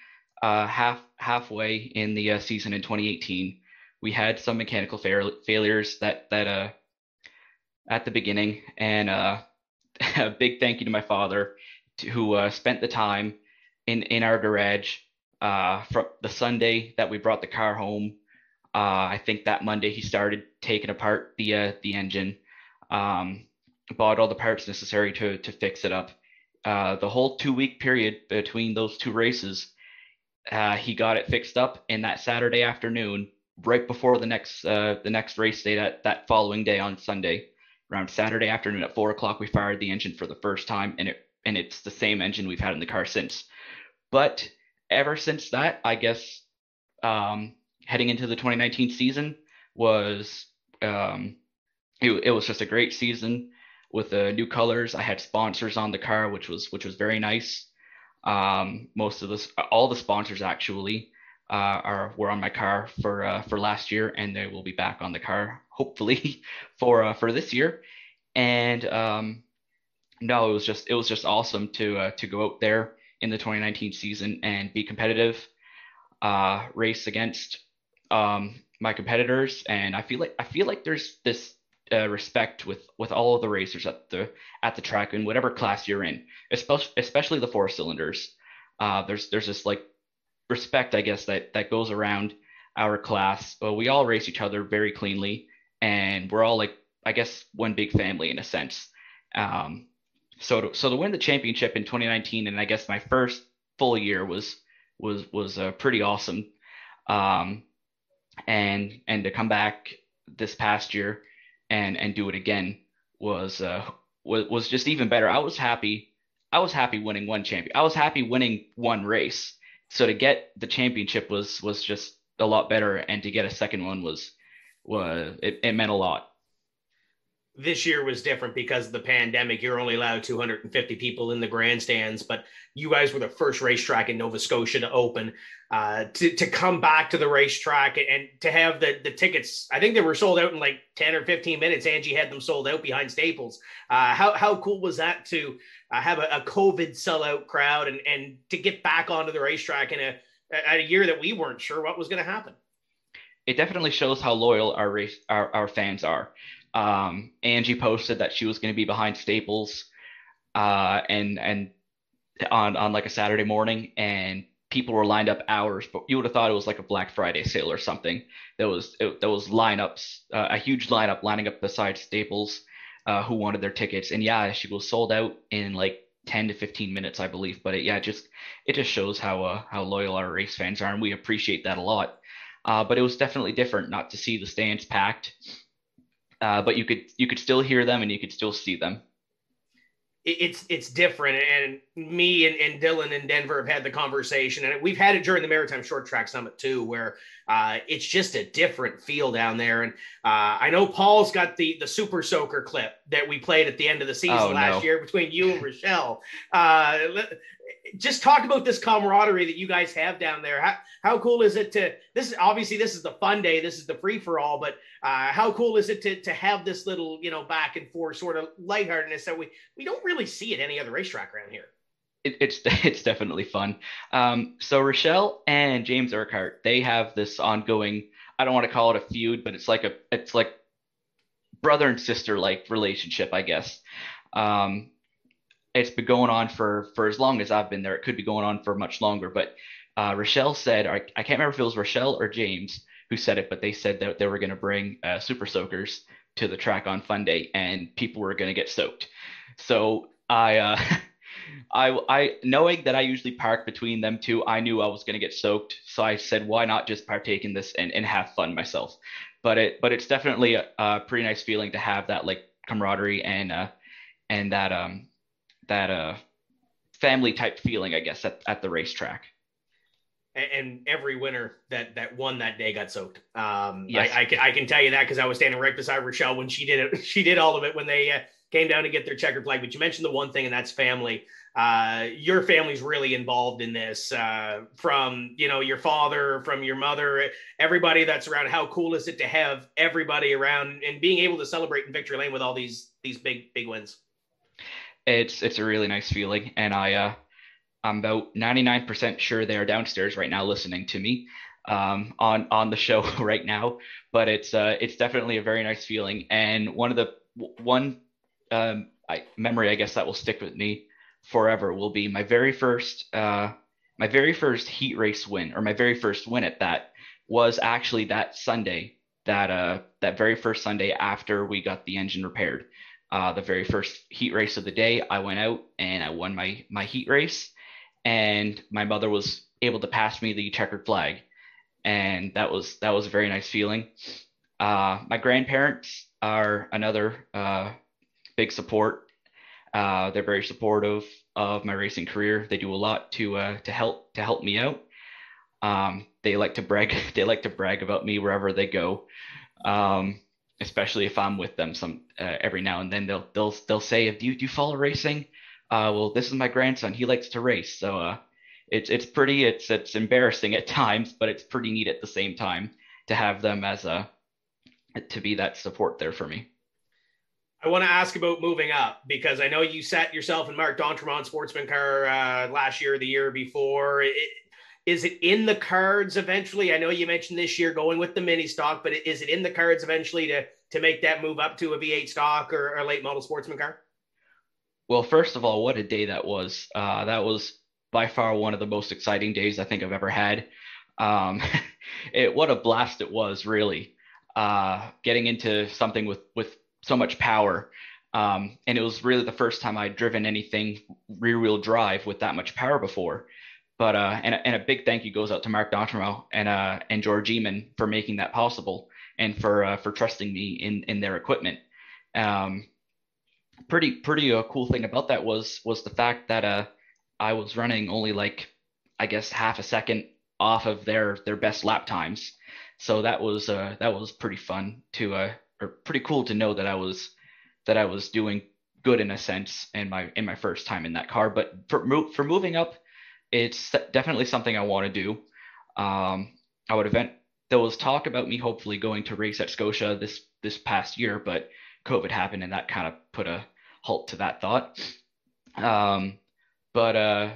uh, half halfway in the uh, season in 2018 we had some mechanical fa- failures that that uh at the beginning, and uh, a big thank you to my father to, who uh, spent the time in in our garage from the Sunday that we brought the car home. I think that Monday he started taking apart the the engine, um, bought all the parts necessary to to fix it up. Uh, the whole two week period between those two races, uh, he got it fixed up. And that Saturday afternoon, right before the next uh, the next race day that that following day on Sunday, around Saturday afternoon at four o'clock, we fired the engine for the first time, and it and it's the same engine we've had in the car since. But ever since that, I guess um, heading into the 2019 season was um, it, it was just a great season with the new colors. I had sponsors on the car, which was which was very nice. Um, most of this, all the sponsors actually uh, are were on my car for uh, for last year, and they will be back on the car hopefully for uh, for this year. And um, no, it was just it was just awesome to uh, to go out there in the 2019 season and be competitive, uh, race against um, my competitors, and I feel like I feel like there's this uh, respect with with all of the racers at the at the track in whatever class you're in, especially especially the four cylinders. Uh, there's there's this like respect, I guess, that that goes around our class. Well, we all race each other very cleanly, and we're all like, I guess, one big family in a sense. Um, so to, so to win the championship in 2019, and I guess my first full year was was was uh, pretty awesome. Um, and and to come back this past year and and do it again was uh was was just even better. I was happy. I was happy winning one champion. I was happy winning one race so to get the championship was was just a lot better, and to get a second one was was it, it meant a lot. This year was different because of the pandemic. You're only allowed 250 people in the grandstands, but you guys were the first racetrack in Nova Scotia to open. Uh, to to come back to the racetrack and to have the the tickets, I think they were sold out in like 10 or 15 minutes. Angie had them sold out behind Staples. Uh, how how cool was that to uh, have a, a, COVID sellout crowd and and to get back onto the racetrack in a a year that we weren't sure what was going to happen. It definitely shows how loyal our race our, our fans are. Um, Angie posted that she was going to be behind Staples, uh, and and on on like a Saturday morning, and people were lined up hours. But you would have thought it was like a Black Friday sale or something. There was it, there was lineups, uh, a huge lineup lining up beside Staples uh, who wanted their tickets. And yeah, she was sold out in like 10 to 15 minutes, I believe. But it, yeah, just it just shows how uh, how loyal our race fans are, and we appreciate that a lot. Uh, but it was definitely different not to see the stands packed. Uh, but you could you could still hear them and you could still see them it's it's different. And me and, and Dylan in Denver have had the conversation, and we've had it during the Maritime Short Track Summit too, where uh, it's just a different feel down there. And uh, I know Paul's got the the Super Soaker clip that we played at the end of the season Oh, last no. year between you and Rochelle. Uh, let- just talk about this camaraderie that you guys have down there. How, how cool is it to this is obviously this is the fun day, this is the free for all, but uh, how cool is it to to have this little you know back and forth sort of lightheartedness that we we don't really see at any other racetrack around here. it, it's it's definitely fun. Um, so Rochelle and James Urquhart, they have this ongoing. I don't want to call it a feud, but it's like a it's like brother and sister like relationship, I guess. Um, it's been going on for for as long as I've been there. It could be going on for much longer, but uh, Rochelle said, I, I can't remember if it was Rochelle or James who said it, but they said that they were going to bring uh, Super Soakers to the track on Fun Day, and people were going to get soaked. So I, uh, I, I, knowing that I usually park between them two, I knew I was going to get soaked. So I said, why not just partake in this and, and have fun myself? But it, but it's definitely a, a pretty nice feeling to have that like camaraderie and, uh, and that, um, that, uh, family type feeling, I guess, at, at the racetrack. and, and every winner that that won that day got soaked. Um, Yes. I, I, can, I can tell you that because I was standing right beside Rochelle when she did it. She did all of it when they uh, came down to get their checkered flag. But you mentioned the one thing, and that's family. Uh, your family's really involved in this. Uh, from you know your father, from your mother, everybody that's around. How cool is it to have everybody around and being able to celebrate in victory lane with all these these big big wins? It's, it's a really nice feeling. And I, uh, I'm about 99% sure they are downstairs right now listening to me um, on on the show right now. But it's uh, it's definitely a very nice feeling. And one of the one um, I, memory I guess that will stick with me forever will be my very first uh, my very first heat race win or my very first win at that was actually that Sunday that uh that very first Sunday after we got the engine repaired. Uh, the very first heat race of the day, I went out and I won my my heat race, and my mother was able to pass me the checkered flag, and that was that was a very nice feeling. Uh, my grandparents are another uh, big support. Uh, they're very supportive of my racing career. They do a lot to uh, to help to help me out. Um, they like to brag. They like to brag about me wherever they go, um, especially if I'm with them. Some uh, every now and then they'll they'll they'll say, "Do you do you follow racing?" Uh, well, this is my grandson. He likes to race, so uh, it's it's pretty. It's it's embarrassing at times, but it's pretty neat at the same time to have them as a to be that support there for me. I want to ask about moving up because I know you set yourself and Mark D'Entremont Sportsman Car uh, last year, the year before. It, is it in the cards eventually? I know you mentioned this year going with the mini stock, but is it in the cards eventually to to make that move up to a V8 stock or a late model sportsman car? Well, first of all, what a day that was. Uh, that was by far one of the most exciting days I think I've ever had. Um, it what a blast it was, really. Uh, getting into something with with so much power, um, and it was really the first time I'd driven anything rear wheel drive with that much power before. But uh, and, and a big thank you goes out to Mark D'Entremont and uh, and George Eamon for making that possible and for uh, for trusting me in in their equipment. Um, pretty pretty uh, cool thing about that was was the fact that uh I was running only like I guess half a second off of their their best lap times. So that was uh that was pretty fun to uh or pretty cool to know that I was that I was doing good in a sense in my in my first time in that car. But for for moving up, it's definitely something I want to do. Um, I would event. There was talk about me hopefully going to race at Scotia this this past year, but COVID happened and that kind of put a halt to that thought. Um, but uh,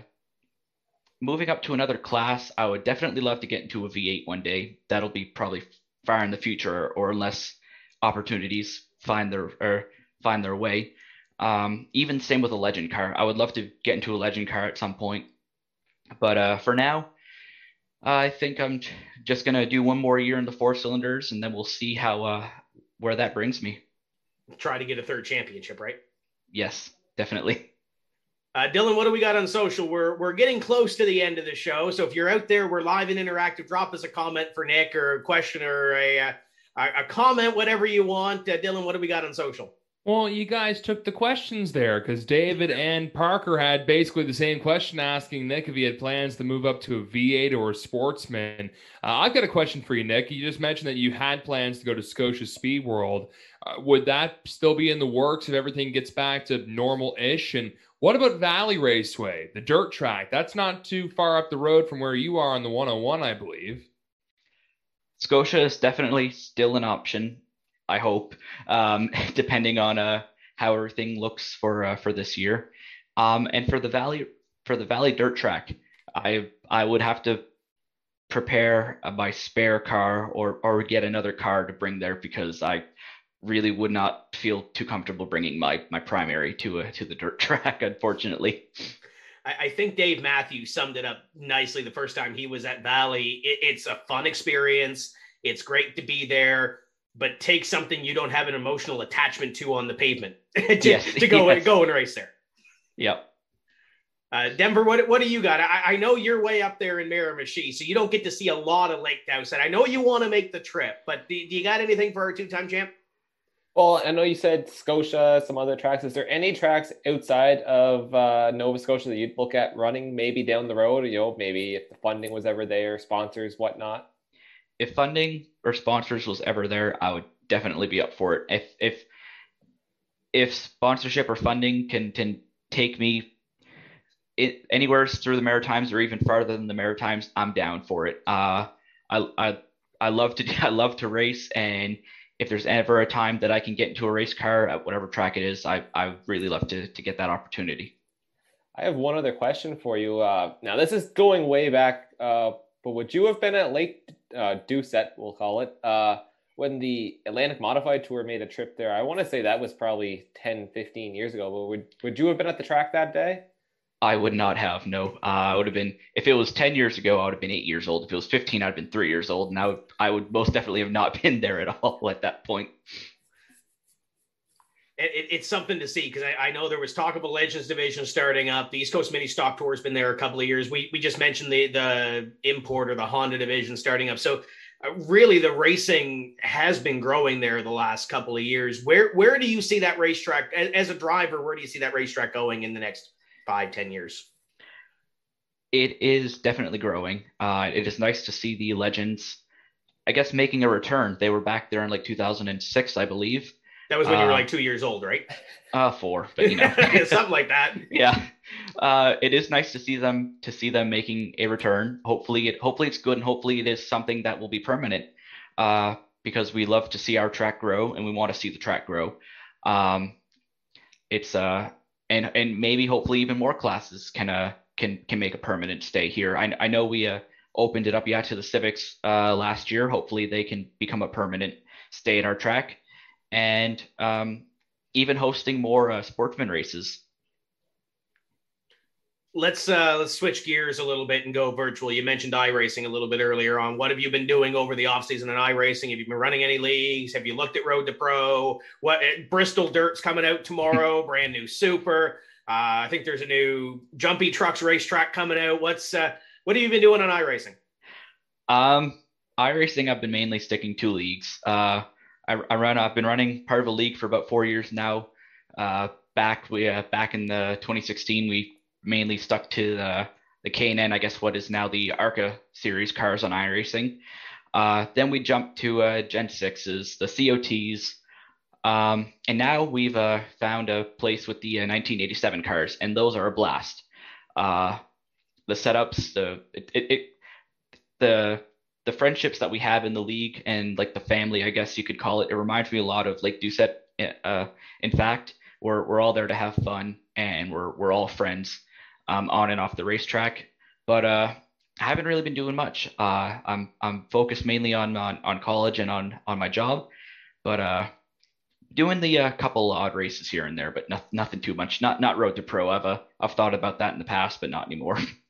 moving up to another class, I would definitely love to get into a V8 one day. That'll be probably far in the future, or unless opportunities find their or find their way. Um, even same with a legend car. I would love to get into a legend car at some point, but uh, for now, I think I'm just gonna do one more year in the four cylinders, and then we'll see how uh, where that brings me. Try to get a third championship, right? Yes, definitely. Uh, Dylan, what do we got on social? We're we're getting close to the end of the show, so if you're out there, we're live and interactive. Drop us a comment for Nick or a question or a uh, a, a comment, whatever you want. Uh, Dylan, what do we got on social? Well, you guys took the questions there because David and Parker had basically the same question asking Nick if he had plans to move up to a V8 or a sportsman. Uh, I've got a question for you, Nick. You just mentioned that you had plans to go to Scotia Speed World. Uh, would that still be in the works if everything gets back to normal ish? And what about Valley Raceway, the dirt track? That's not too far up the road from where you are on the 101, I believe. Scotia is definitely still an option. I hope, um, depending on uh, how everything looks for uh, for this year. Um, and for the valley for the valley dirt track, I I would have to prepare my spare car or or get another car to bring there because I really would not feel too comfortable bringing my my primary to a to the dirt track. Unfortunately. I, think Dave Matthews summed it up nicely the first time he was at Valley. It, it's a fun experience. It's great to be there but take something you don't have an emotional attachment to on the pavement to, yes. to go yes. and go and race there. Yep. Uh, Denver, what what do you got? I, I, know you're way up there in Miramichi, so you don't get to see a lot of Lake and I know you want to make the trip, but do, do you got anything for our two-time champ? Well, I know you said Scotia, some other tracks. Is there any tracks outside of uh, Nova Scotia that you'd look at running maybe down the road? You know, maybe if the funding was ever there, sponsors, whatnot if funding or sponsors was ever there, I would definitely be up for it. If if if sponsorship or funding can can take me it, anywhere through the Maritimes or even farther than the Maritimes, I'm down for it. Uh, I I I love to I love to race, and if there's ever a time that I can get into a race car at whatever track it is, I I really love to to get that opportunity. I have one other question for you. Uh, now this is going way back, uh, but would you have been at Lake uh, we'll call it, uh, when the Atlantic Modified Tour made a trip there. I want to say that was probably 10, 15 years ago. But would would you have been at the track that day? I would not have. No, uh, I would have been. If it was 10 years ago, I would have been eight years old. If it was 15, I'd have been three years old, and I would, I would most definitely have not been there at all at that point. It, it's something to see because I, I, know there was talk of a Legends division starting up. The East Coast Mini Stock Tour has been there a couple of years. We we just mentioned the the import or the Honda division starting up. So uh, really, the racing has been growing there the last couple of years. Where where do you see that racetrack as, as a driver? Where do you see that racetrack going in the next five ten years? It is definitely growing. Uh, it is nice to see the Legends. I guess making a return. They were back there in like 2006, I believe that was when you were uh, like two years old, right? Uh, four, but you know, something like that. Yeah, uh, it is nice to see them to see them making a return. Hopefully, it hopefully it's good, and hopefully it is something that will be permanent. Uh, because we love to see our track grow, and we want to see the track grow. Um, it's uh, and and maybe hopefully even more classes can uh can can make a permanent stay here. I I know we uh opened it up yeah to the civics uh last year. Hopefully they can become a permanent stay at our track and um, even hosting more uh, sportsman races. Let's uh, let's switch gears a little bit and go virtual. You mentioned iRacing a little bit earlier on. What have you been doing over the offseason in iRacing? Have you been running any leagues? Have you looked at Road to Pro? What eh, Bristol Dirt's coming out tomorrow? brand new Super. Uh, I think there's a new Jumpy Trucks racetrack coming out. What's uh, what have you been doing on iRacing? Um, iRacing, I've been mainly sticking to leagues. Uh, I, I run. I've been running part of a league for about four years now. Uh, back we uh, back in the 2016, we mainly stuck to the the K&N, I guess what is now the ARCA series cars on iRacing. Uh, then we jumped to uh, Gen 6s, the COTs, um, and now we've uh, found a place with the 1987 uh, cars, and those are a blast. Uh, the setups, the it, it, it, the the friendships that we have in the league and like the family, I guess you could call it. It reminds me a lot of Lake Doucette. Uh, in fact, we're we're all there to have fun and we're we're all friends um, on and off the racetrack. But uh, I haven't really been doing much. Uh, I'm I'm focused mainly on on, on college and on on my job, but uh, doing the uh, couple odd races here and there, but not, nothing too much. Not not road to pro. I've uh, I've thought about that in the past, but not anymore.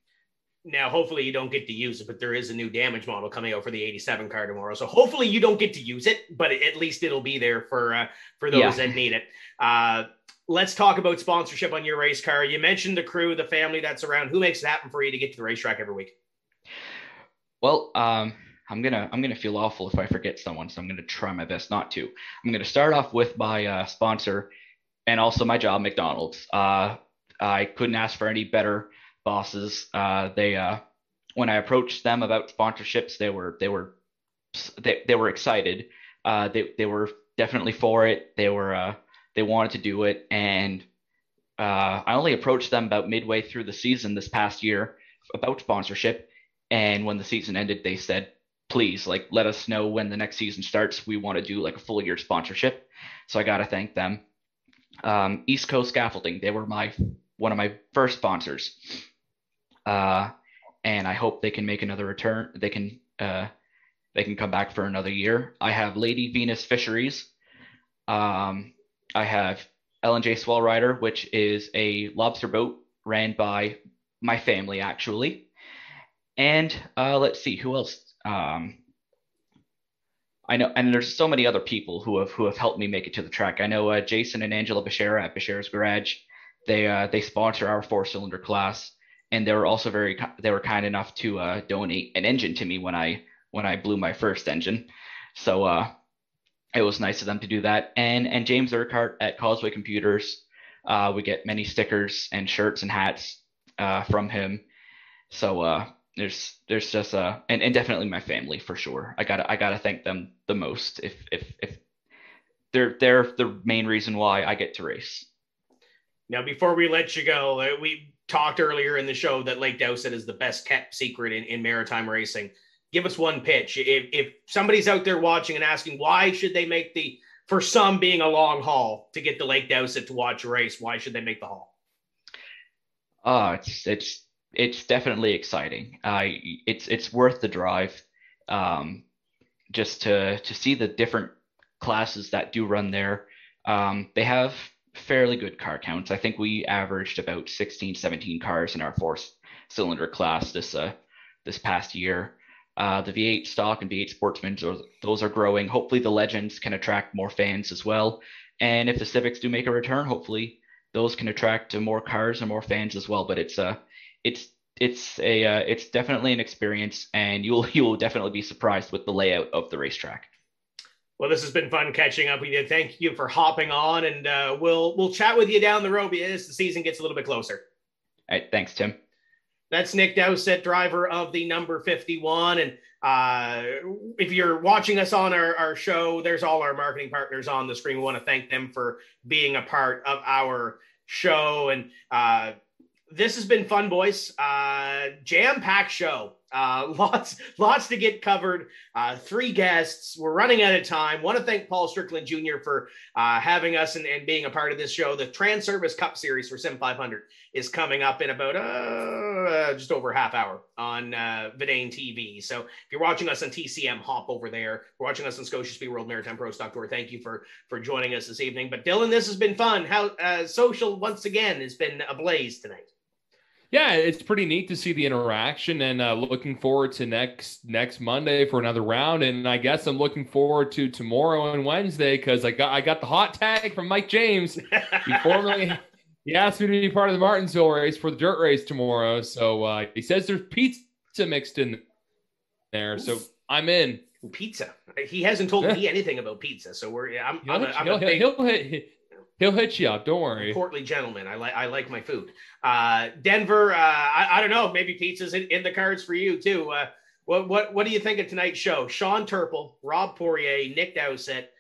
now hopefully you don't get to use it but there is a new damage model coming out for the 87 car tomorrow. So hopefully you don't get to use it but at least it'll be there for uh, for those yeah. that need it. Uh, let's talk about sponsorship on your race car. You mentioned the crew the family that's around. Who makes it happen for you to get to the racetrack every week? Well um, i'm gonna i'm gonna feel awful if i forget someone so i'm gonna try my best not to. I'm gonna start off with my uh, sponsor and also my job, McDonald's. Uh, I couldn't ask for any better bosses. Uh, they uh, when I approached them about sponsorships, they were they were they, they were excited. Uh, they they were definitely for it. They were uh, they wanted to do it, and uh, I only approached them about midway through the season this past year about sponsorship. And when the season ended, they said, please, like, let us know when the next season starts. We want to do like a full year sponsorship. So I got to thank them. Um, East Coast Scaffolding, they were my one of my first sponsors. Uh, and I hope they can make another return. They can uh, they can come back for another year. I have Lady Venus Fisheries. Um, I have L&J Swell Rider, which is a lobster boat ran by my family actually. And uh, let's see who else. Um, I know, and there's so many other people who have who have helped me make it to the track. I know uh, Jason and Angela Bashera at Bashera's Garage. They uh, they sponsor our four cylinder class, and they were also very they were kind enough to uh, donate an engine to me when I when I blew my first engine. So uh, it was nice of them to do that. And and James Urquhart at Causeway Computers, uh, we get many stickers and shirts and hats uh, from him. So uh, there's there's just uh and, and definitely my family for sure. I gotta I gotta thank them the most if if if they're they're the main reason why I get to race. Now, before we let you go, we talked earlier in the show that Lake Dowsett is the best kept secret in, in maritime racing give us one pitch. If, if somebody's out there watching and asking why should they make the for some being a long haul to get to Lake Dowsett to watch a race, why should they make the haul? Uh, it's it's it's definitely exciting. Uh, it's it's worth the drive. Um, just to to see the different classes that do run there. Um, they have fairly good car counts. I think we averaged about 16, 17 cars in our four cylinder class this uh, this past year. Uh, the V8 stock and V8 Sportsmen, those are growing. Hopefully, the Legends can attract more fans as well. And if the Civics do make a return, hopefully those can attract more cars and more fans as well. But it's a, uh, it's it's a uh, it's definitely an experience, and you'll you'll definitely be surprised with the layout of the racetrack. Well, this has been fun catching up with you. Thank you for hopping on, and uh, we'll we'll chat with you down the road as the season gets a little bit closer. All right, thanks, Tim. That's Nick Dowsett, driver of the number 51. And uh, if you're watching us on our, our show, there's all our marketing partners on the screen. We want to thank them for being a part of our show. And uh, this has been fun, boys. Uh, Jam packed show. Uh, lots, lots to get covered. Uh, three guests. We're running out of time. Want to thank Paul Strickland Jr. for uh, having us and, and, being a part of this show. The Trans Service Cup Series for Sim 500 is coming up in about uh, just over half hour on uh, Vidane TV. So if you're watching us on TCM, hop over there. If you're watching us on Scotia Speed World Maritime Pro Stock Tour. Thank you for for joining us this evening. But Dylan, this has been fun. How uh, social once again has been ablaze tonight yeah, it's pretty neat to see the interaction, and uh, looking forward to next next Monday for another round. And I guess I'm looking forward to tomorrow and Wednesday because I got I got the hot tag from Mike James. He formally he asked me to be part of the Martinsville race for the dirt race tomorrow. So uh, he says there's pizza mixed in there, so I'm in. Pizza. He hasn't told me anything about pizza, so we're. I'm. He'll, I'm a, I'm he'll, he'll, he'll, He'll hit you up. Don't worry. Portly gentleman. I like I like my food. Uh, Denver. Uh, I, I don't know. Maybe pizza's in, in the cards for you too. Uh, what what what do you think of tonight's show? Sean Turple, Rob Poirier, Nick Dowsett,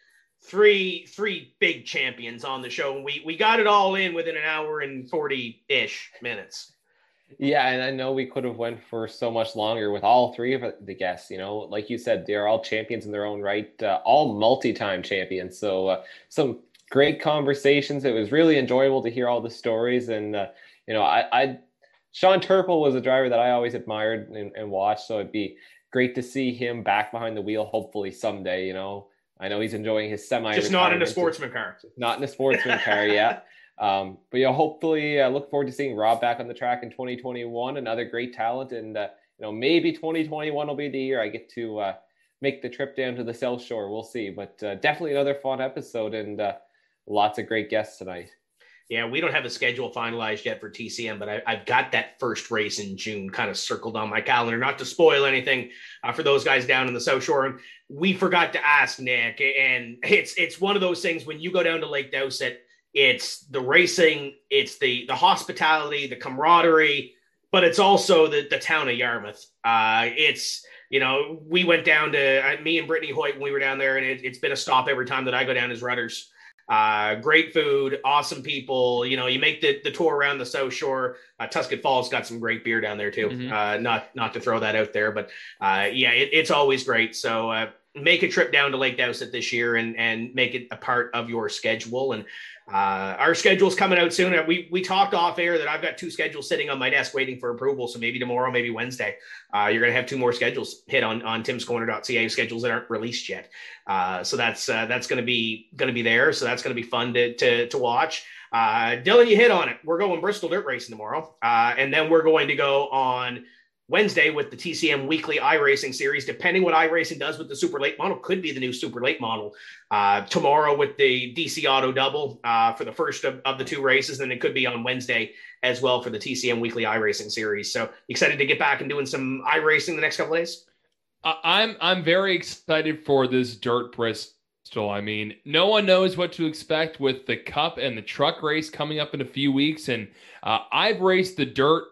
three three big champions on the show, and we we got it all in within an hour and forty ish minutes. Yeah, and I know we could have went for so much longer with all three of the guests. You know, like you said, they're all champions in their own right, uh, all multi-time champions. So uh, some great conversations. It was really enjoyable to hear all the stories. And, uh, you know, I, I, Sean Turple was a driver that I always admired and, and, watched. So it'd be great to see him back behind the wheel, hopefully someday, you know. I know he's enjoying his semi. Just not in a sportsman car. Not in a sportsman car yet. Um, but yeah, hopefully, I uh, look forward to seeing Rob back on the track in 2021. Another great talent, and uh, you know maybe 2021 will be the year I get to uh, make the trip down to the South Shore. We'll see, but uh, definitely another fun episode, and uh, lots of great guests tonight. Yeah, we don't have a schedule finalized yet for TCM, but I, have got that first race in June kind of circled on my calendar. Not to spoil anything uh, for those guys down in the South Shore. We forgot to ask Nick, and it's it's one of those things when you go down to Lake Dowsett, it's the racing, it's the the hospitality, the camaraderie, but it's also the the town of Yarmouth. Uh, it's you know we went down to uh, me and Brittany Hoyt when we were down there, and it, has been a stop every time that I go down as Rudders. Uh, great food, awesome people. You know, you make the, the tour around the South Shore. Uh, Tusket Falls got some great beer down there too. Mm-hmm. Uh, not not to throw that out there, but uh, yeah, it, it's always great. So uh, make a trip down to Lake Dowsett this year and and make it a part of your schedule. And uh, our schedule's coming out soon. We we talked off air that I've got two schedules sitting on my desk waiting for approval. So maybe tomorrow, maybe Wednesday, uh, you're going to have two more schedules hit on on timscorner.ca schedules that aren't released yet. Uh, so that's uh, that's going to be going to be there. So that's going to be fun to to, to watch. Uh, Dylan, you hit on it. We're going Bristol Dirt Racing tomorrow, uh, and then we're going to go on Wednesday with the TCM weekly iRacing series. Depending what iRacing does with the super late model, could be the new super late model. Uh, tomorrow with the DC Auto Double uh, for the first of, of, the two races, and it could be on Wednesday as well for the TCM weekly iRacing series. So excited to get back and doing some iRacing the next couple days. I'm I'm very excited for this dirt Bristol. I mean, no one knows what to expect with the Cup and the truck race coming up in a few weeks, and uh, I've raced the dirt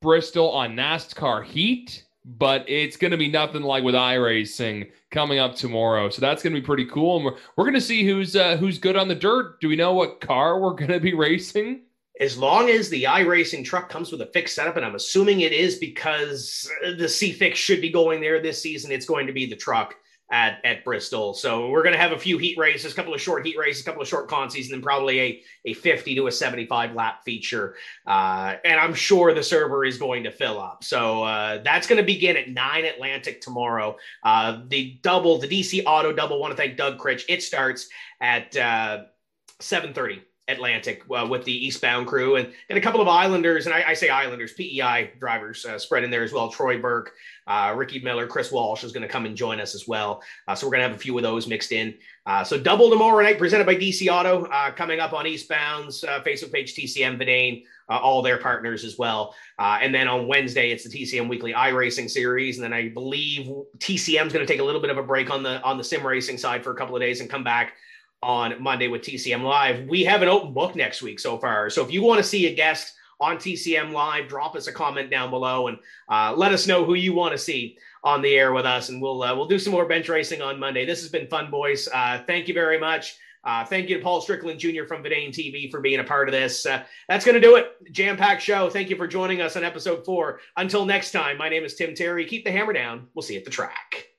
Bristol on NASCAR Heat, but it's going to be nothing like with iRacing coming up tomorrow. So that's going to be pretty cool. And we're, we're going to see who's uh, who's good on the dirt. Do we know what car we're going to be racing? As long as the iRacing truck comes with a fixed setup, and I'm assuming it is because the C fix should be going there this season, it's going to be the truck at, at Bristol. So we're going to have a few heat races, a couple of short heat races, a couple of short consies, and then probably a, a 50 to a 75 lap feature. Uh, and I'm sure the server is going to fill up. So uh, that's going to begin at 9 Atlantic tomorrow. Uh, the double, the DC Auto double, want to thank Doug Critch. It starts at 730 uh, Atlantic uh, with the eastbound crew and, and a couple of Islanders, and I, I say Islanders, PEI drivers uh, spread in there as well. Troy Burke, uh, Ricky Miller, Chris Walsh is going to come and join us as well. Uh, so we're going to have a few of those mixed in. Uh, so double tomorrow night presented by DC Auto uh, coming up on Eastbound's Facebook page, TCM Vidane, all their partners as well. and then on Wednesday, it's the TCM Weekly iRacing Series. And then I believe TCM is going to take a little bit of a break on the on the sim racing side for a couple of days and come back on Monday with TCM Live. We have an open book next week so far. So if you want to see a guest on TCM Live, drop us a comment down below and uh, let us know who you want to see on the air with us, and we'll uh, we'll do some more bench racing on Monday. This has been fun, boys. Uh, thank you very much. Uh, thank you to Paul Strickland Jr. from Vidane TV for being a part of this. Uh, that's going to do it. Jam packed show. Thank you for joining us on episode four. Until next time, my name is Tim Terry. Keep the hammer down. We'll see you at the track.